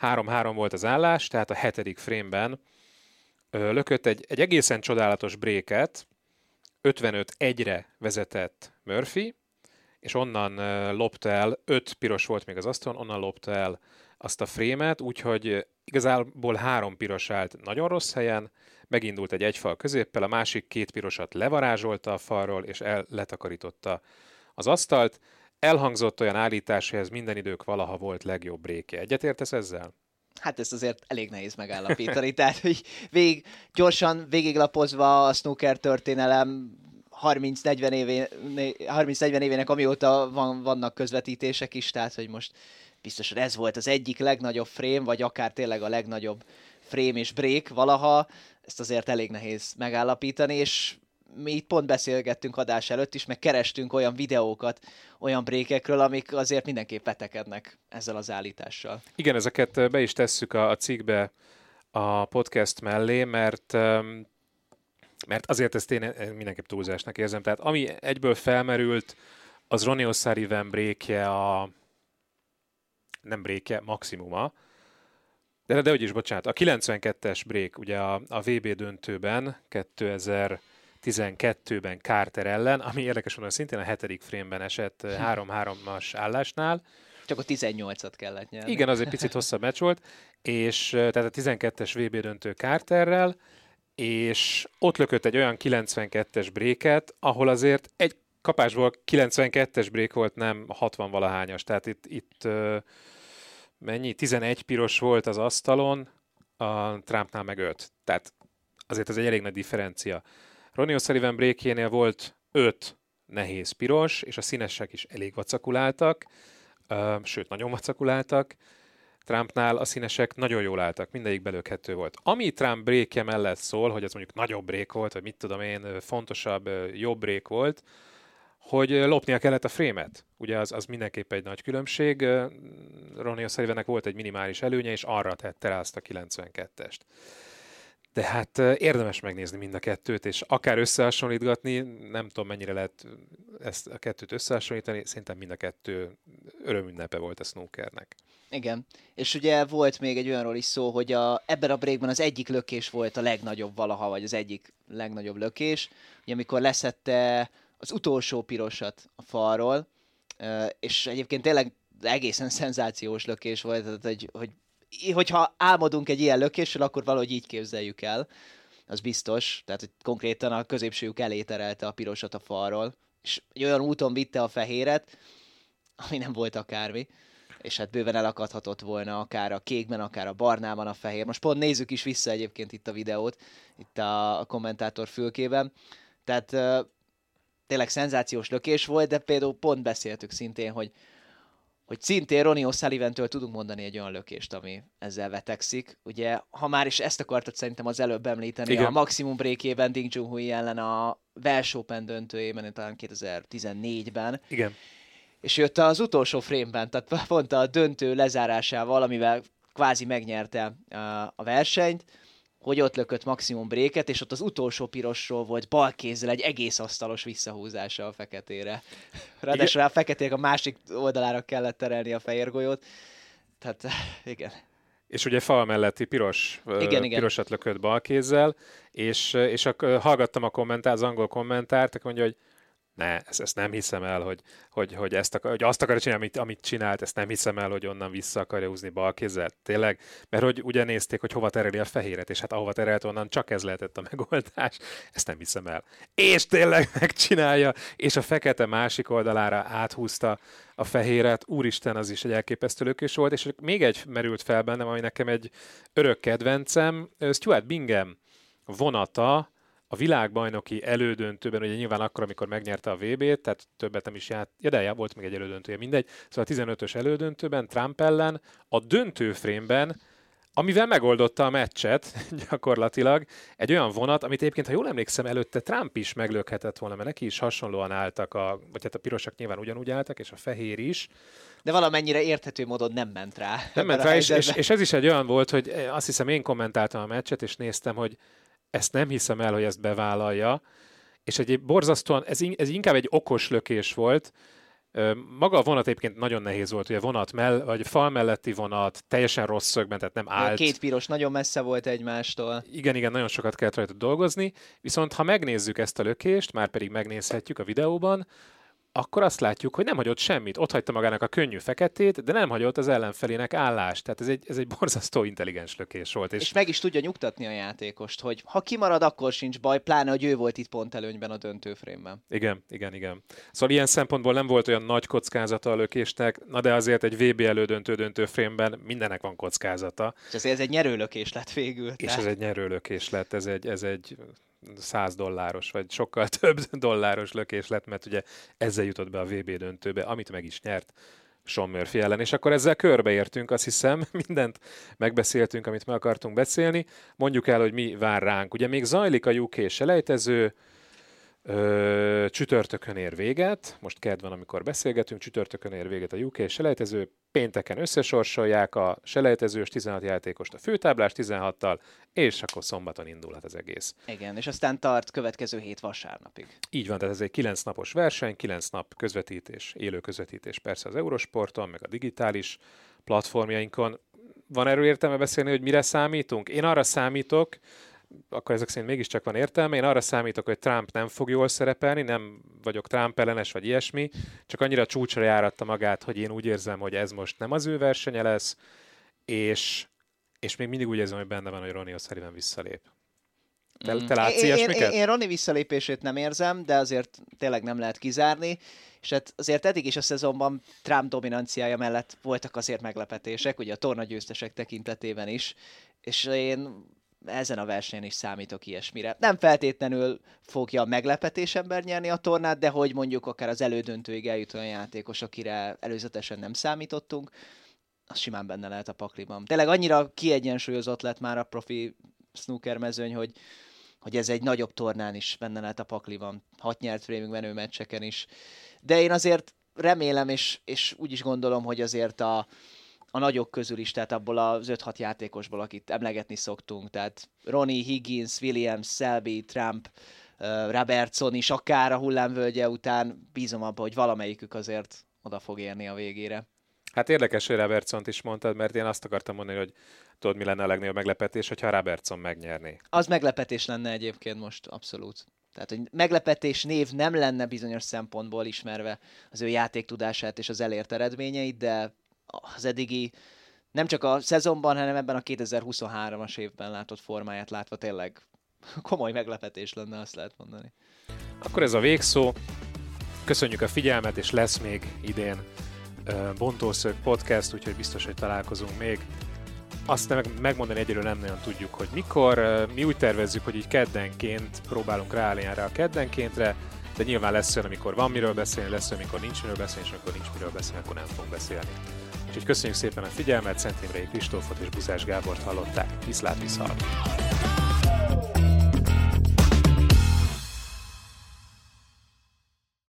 3-3 volt az állás, tehát a hetedik frameben lökött egy, egy egészen csodálatos bréket, 55-1-re vezetett Murphy, és onnan lopta el, 5 piros volt még az asztalon, onnan lopta el azt a frémet, úgyhogy igazából három piros állt nagyon rossz helyen, megindult egy egyfal középpel, a másik két pirosat levarázsolta a falról, és el letakarította az asztalt. Elhangzott olyan állítás, hogy ez minden idők valaha volt legjobb brékje. Egyetértesz ezzel?
Hát ezt azért elég nehéz megállapítani. Tehát, hogy végig, gyorsan végiglapozva a snooker történelem 30-40, évé, 30-40 évének, amióta van, vannak közvetítések is, tehát, hogy most biztosan ez volt az egyik legnagyobb frame, vagy akár tényleg a legnagyobb frame és break valaha, ezt azért elég nehéz megállapítani, és mi itt pont beszélgettünk adás előtt is, meg kerestünk olyan videókat, olyan brékekről, amik azért mindenképp petekednek ezzel az állítással.
Igen, ezeket be is tesszük a, a cikkbe a podcast mellé, mert mert azért ezt én mindenképp túlzásnak érzem. Tehát ami egyből felmerült, az Ronnie O'Sullivan brékje a nem brékje, maximuma, de, de hogy is, bocsánat, a 92-es break, ugye a, a VB döntőben 2012-ben Carter ellen, ami érdekes mondani, szintén a hetedik frémben esett 3-3-as állásnál.
Csak a 18-at kellett nyerni.
Igen, az egy picit hosszabb meccs volt, és tehát a 12-es VB döntő Carterrel, és ott lökött egy olyan 92-es bréket, ahol azért egy kapásból 92-es brék volt, nem 60 valahányas, tehát itt, itt mennyi? 11 piros volt az asztalon, a Trumpnál meg 5. Tehát azért ez egy elég nagy differencia. Ronnie O'Sullivan brékjénél volt 5 nehéz piros, és a színesek is elég vacakuláltak, sőt, nagyon vacakuláltak. Trumpnál a színesek nagyon jól álltak, mindegyik belőkhető volt. Ami Trump brékje mellett szól, hogy ez mondjuk nagyobb brék volt, vagy mit tudom én, fontosabb, jobb brék volt, hogy lopnia kellett a frémet. Ugye az, az mindenképp egy nagy különbség. Ronnie O'Sullivannek volt egy minimális előnye, és arra tette rá azt a 92-est. De hát érdemes megnézni mind a kettőt, és akár összehasonlítgatni, nem tudom mennyire lehet ezt a kettőt összehasonlítani, szerintem mind a kettő örömünnepe volt a snookernek.
Igen, és ugye volt még egy olyanról is szó, hogy a, ebben a breakben az egyik lökés volt a legnagyobb valaha, vagy az egyik legnagyobb lökés, ugye amikor leszette az utolsó pirosat a falról, és egyébként tényleg egészen szenzációs lökés volt, tehát hogy, hogy hogyha álmodunk egy ilyen lökéssel, akkor valahogy így képzeljük el, az biztos, tehát hogy konkrétan a középsőjük elé terelte a pirosat a falról, és egy olyan úton vitte a fehéret, ami nem volt akármi, és hát bőven elakadhatott volna akár a kékben, akár a barnában a fehér. Most pont nézzük is vissza egyébként itt a videót, itt a kommentátor fülkében. Tehát tényleg szenzációs lökés volt, de például pont beszéltük szintén, hogy, hogy szintén Ronnie osullivan tudunk mondani egy olyan lökést, ami ezzel vetekszik. Ugye, ha már is ezt akartad szerintem az előbb említeni, Igen. a maximum breakében Ding Junhui ellen a Welsh Open döntőjében, talán 2014-ben.
Igen.
És jött az utolsó frame-ben, tehát pont a döntő lezárásával, amivel kvázi megnyerte a versenyt, hogy ott lökött maximum bréket, és ott az utolsó pirosról volt bal kézzel egy egész asztalos visszahúzása a feketére. Ráadásul a feketék a másik oldalára kellett terelni a fehér golyót. Tehát igen.
és ugye fal melletti piros,
Igen,
igen,
igen.
pirosat lökött balkézzel, és, és akkor hallgattam a kommentár, az angol kommentárt, aki mondja, hogy ne, ezt, ezt nem hiszem el, hogy, hogy, hogy, ezt akar, hogy azt akarja csinálni, amit, amit csinált, ezt nem hiszem el, hogy onnan vissza akarja húzni balkézzel. Tényleg, mert hogy ugye nézték, hogy hova tereli a fehéret, és hát ahova terelt onnan csak ez lehetett a megoldás. Ezt nem hiszem el. És tényleg megcsinálja, és a fekete másik oldalára áthúzta a fehéret. Úristen, az is egy elképesztő lökés volt, és még egy merült fel bennem, ami nekem egy örök kedvencem, Stuart Bingham vonata, a világbajnoki elődöntőben, ugye nyilván akkor, amikor megnyerte a VB-t, tehát többet nem is járt, ja, de volt még egy elődöntője, mindegy. Szóval a 15-ös elődöntőben, Trump ellen, a döntőfrémben, amivel megoldotta a meccset gyakorlatilag, egy olyan vonat, amit egyébként, ha jól emlékszem, előtte Trump is meglökhetett volna, mert neki is hasonlóan álltak, a, vagy hát a pirosak nyilván ugyanúgy álltak, és a fehér is.
De valamennyire érthető módon nem ment rá.
Nem ment rá, és, és, és ez is egy olyan volt, hogy azt hiszem én kommentáltam a meccset, és néztem, hogy ezt nem hiszem el, hogy ezt bevállalja, és egy borzasztóan, ez, ez inkább egy okos lökés volt, maga a vonat egyébként nagyon nehéz volt, ugye vonat mell, vagy fal melletti vonat, teljesen rossz szögben, tehát nem állt.
Két piros nagyon messze volt egymástól.
Igen, igen, nagyon sokat kellett rajta dolgozni, viszont ha megnézzük ezt a lökést, már pedig megnézhetjük a videóban, akkor azt látjuk, hogy nem hagyott semmit. Ott hagyta magának a könnyű feketét, de nem hagyott az ellenfelének állást. Tehát ez egy, ez egy borzasztó intelligens lökés volt.
És... és meg is tudja nyugtatni a játékost, hogy ha kimarad, akkor sincs baj, pláne, hogy ő volt itt pont előnyben a döntőfrémben.
Igen, igen, igen. Szóval ilyen szempontból nem volt olyan nagy kockázata a lökésnek, na de azért egy VB elődöntő döntőfrémben mindenek van kockázata.
És azért ez egy nyerőlökés lett végül.
És tehát... ez egy nyerőlökés lett, ez egy, ez egy 100 dolláros, vagy sokkal több dolláros lökés lett, mert ugye ezzel jutott be a VB döntőbe, amit meg is nyert. Sean Murphy ellen. És akkor ezzel körbeértünk, azt hiszem, mindent megbeszéltünk, amit meg akartunk beszélni. Mondjuk el, hogy mi vár ránk. Ugye még zajlik a UK selejtező, Ö, csütörtökön ér véget, most kedd van, amikor beszélgetünk, csütörtökön ér véget a UK selejtező, pénteken összesorsolják a selejtezős 16 játékost a főtáblás 16-tal, és akkor szombaton indulhat az egész.
Igen, és aztán tart következő hét vasárnapig.
Így van, tehát ez egy 9 napos verseny, 9 nap közvetítés, élő közvetítés persze az Eurosporton, meg a digitális platformjainkon. Van erről értelme beszélni, hogy mire számítunk? Én arra számítok, akkor ezek szerint mégiscsak van értelme. Én arra számítok, hogy Trump nem fog jól szerepelni, nem vagyok Trump ellenes vagy ilyesmi, csak annyira csúcsra járatta magát, hogy én úgy érzem, hogy ez most nem az ő versenye lesz, és, és még mindig úgy érzem, hogy benne van, hogy Ronnie O'Sullivan visszalép. Te, te látsz
én,
ilyesmiket?
Én, én Ronnie visszalépését nem érzem, de azért tényleg nem lehet kizárni, és hát azért eddig is a szezonban Trump dominanciája mellett voltak azért meglepetések, ugye a torna győztesek tekintetében is, és én ezen a versenyen is számítok ilyesmire. Nem feltétlenül fogja a meglepetés ember nyerni a tornát, de hogy mondjuk akár az elődöntőig eljut olyan játékos, akire előzetesen nem számítottunk, az simán benne lehet a pakliban. Tényleg annyira kiegyensúlyozott lett már a profi snooker mezőny, hogy, hogy ez egy nagyobb tornán is benne lehet a pakliban. Hat nyert framing menő meccseken is. De én azért remélem, és, és úgy is gondolom, hogy azért a, a nagyok közül is, tehát abból az 5-6 játékosból, akit emlegetni szoktunk, tehát Ronnie, Higgins, Williams, Selby, Trump, Robertson is akár a hullámvölgye után bízom abban, hogy valamelyikük azért oda fog érni a végére.
Hát érdekes, hogy Robertson is mondtad, mert én azt akartam mondani, hogy tudod, mi lenne a legnagyobb meglepetés, hogyha Robertson megnyerné.
Az meglepetés lenne egyébként most, abszolút. Tehát, hogy meglepetés név nem lenne bizonyos szempontból ismerve az ő játéktudását és az elért eredményeit, de az eddigi nem csak a szezonban, hanem ebben a 2023-as évben látott formáját látva tényleg komoly meglepetés lenne, azt lehet mondani.
Akkor ez a végszó. Köszönjük a figyelmet, és lesz még idén Bontószög podcast, úgyhogy biztos, hogy találkozunk még. Azt meg, megmondani egyről nem nagyon tudjuk, hogy mikor. Mi úgy tervezzük, hogy így keddenként próbálunk ráállni erre a keddenkéntre, de nyilván lesz olyan, amikor van miről beszélni, lesz olyan, amikor nincs miről beszélni, és amikor nincs miről beszélni, akkor nem fogunk beszélni. Úgyhogy köszönjük szépen a figyelmet, Szent Imrei Kristófot és Buzás Gábort hallották. Viszlát, viszalt!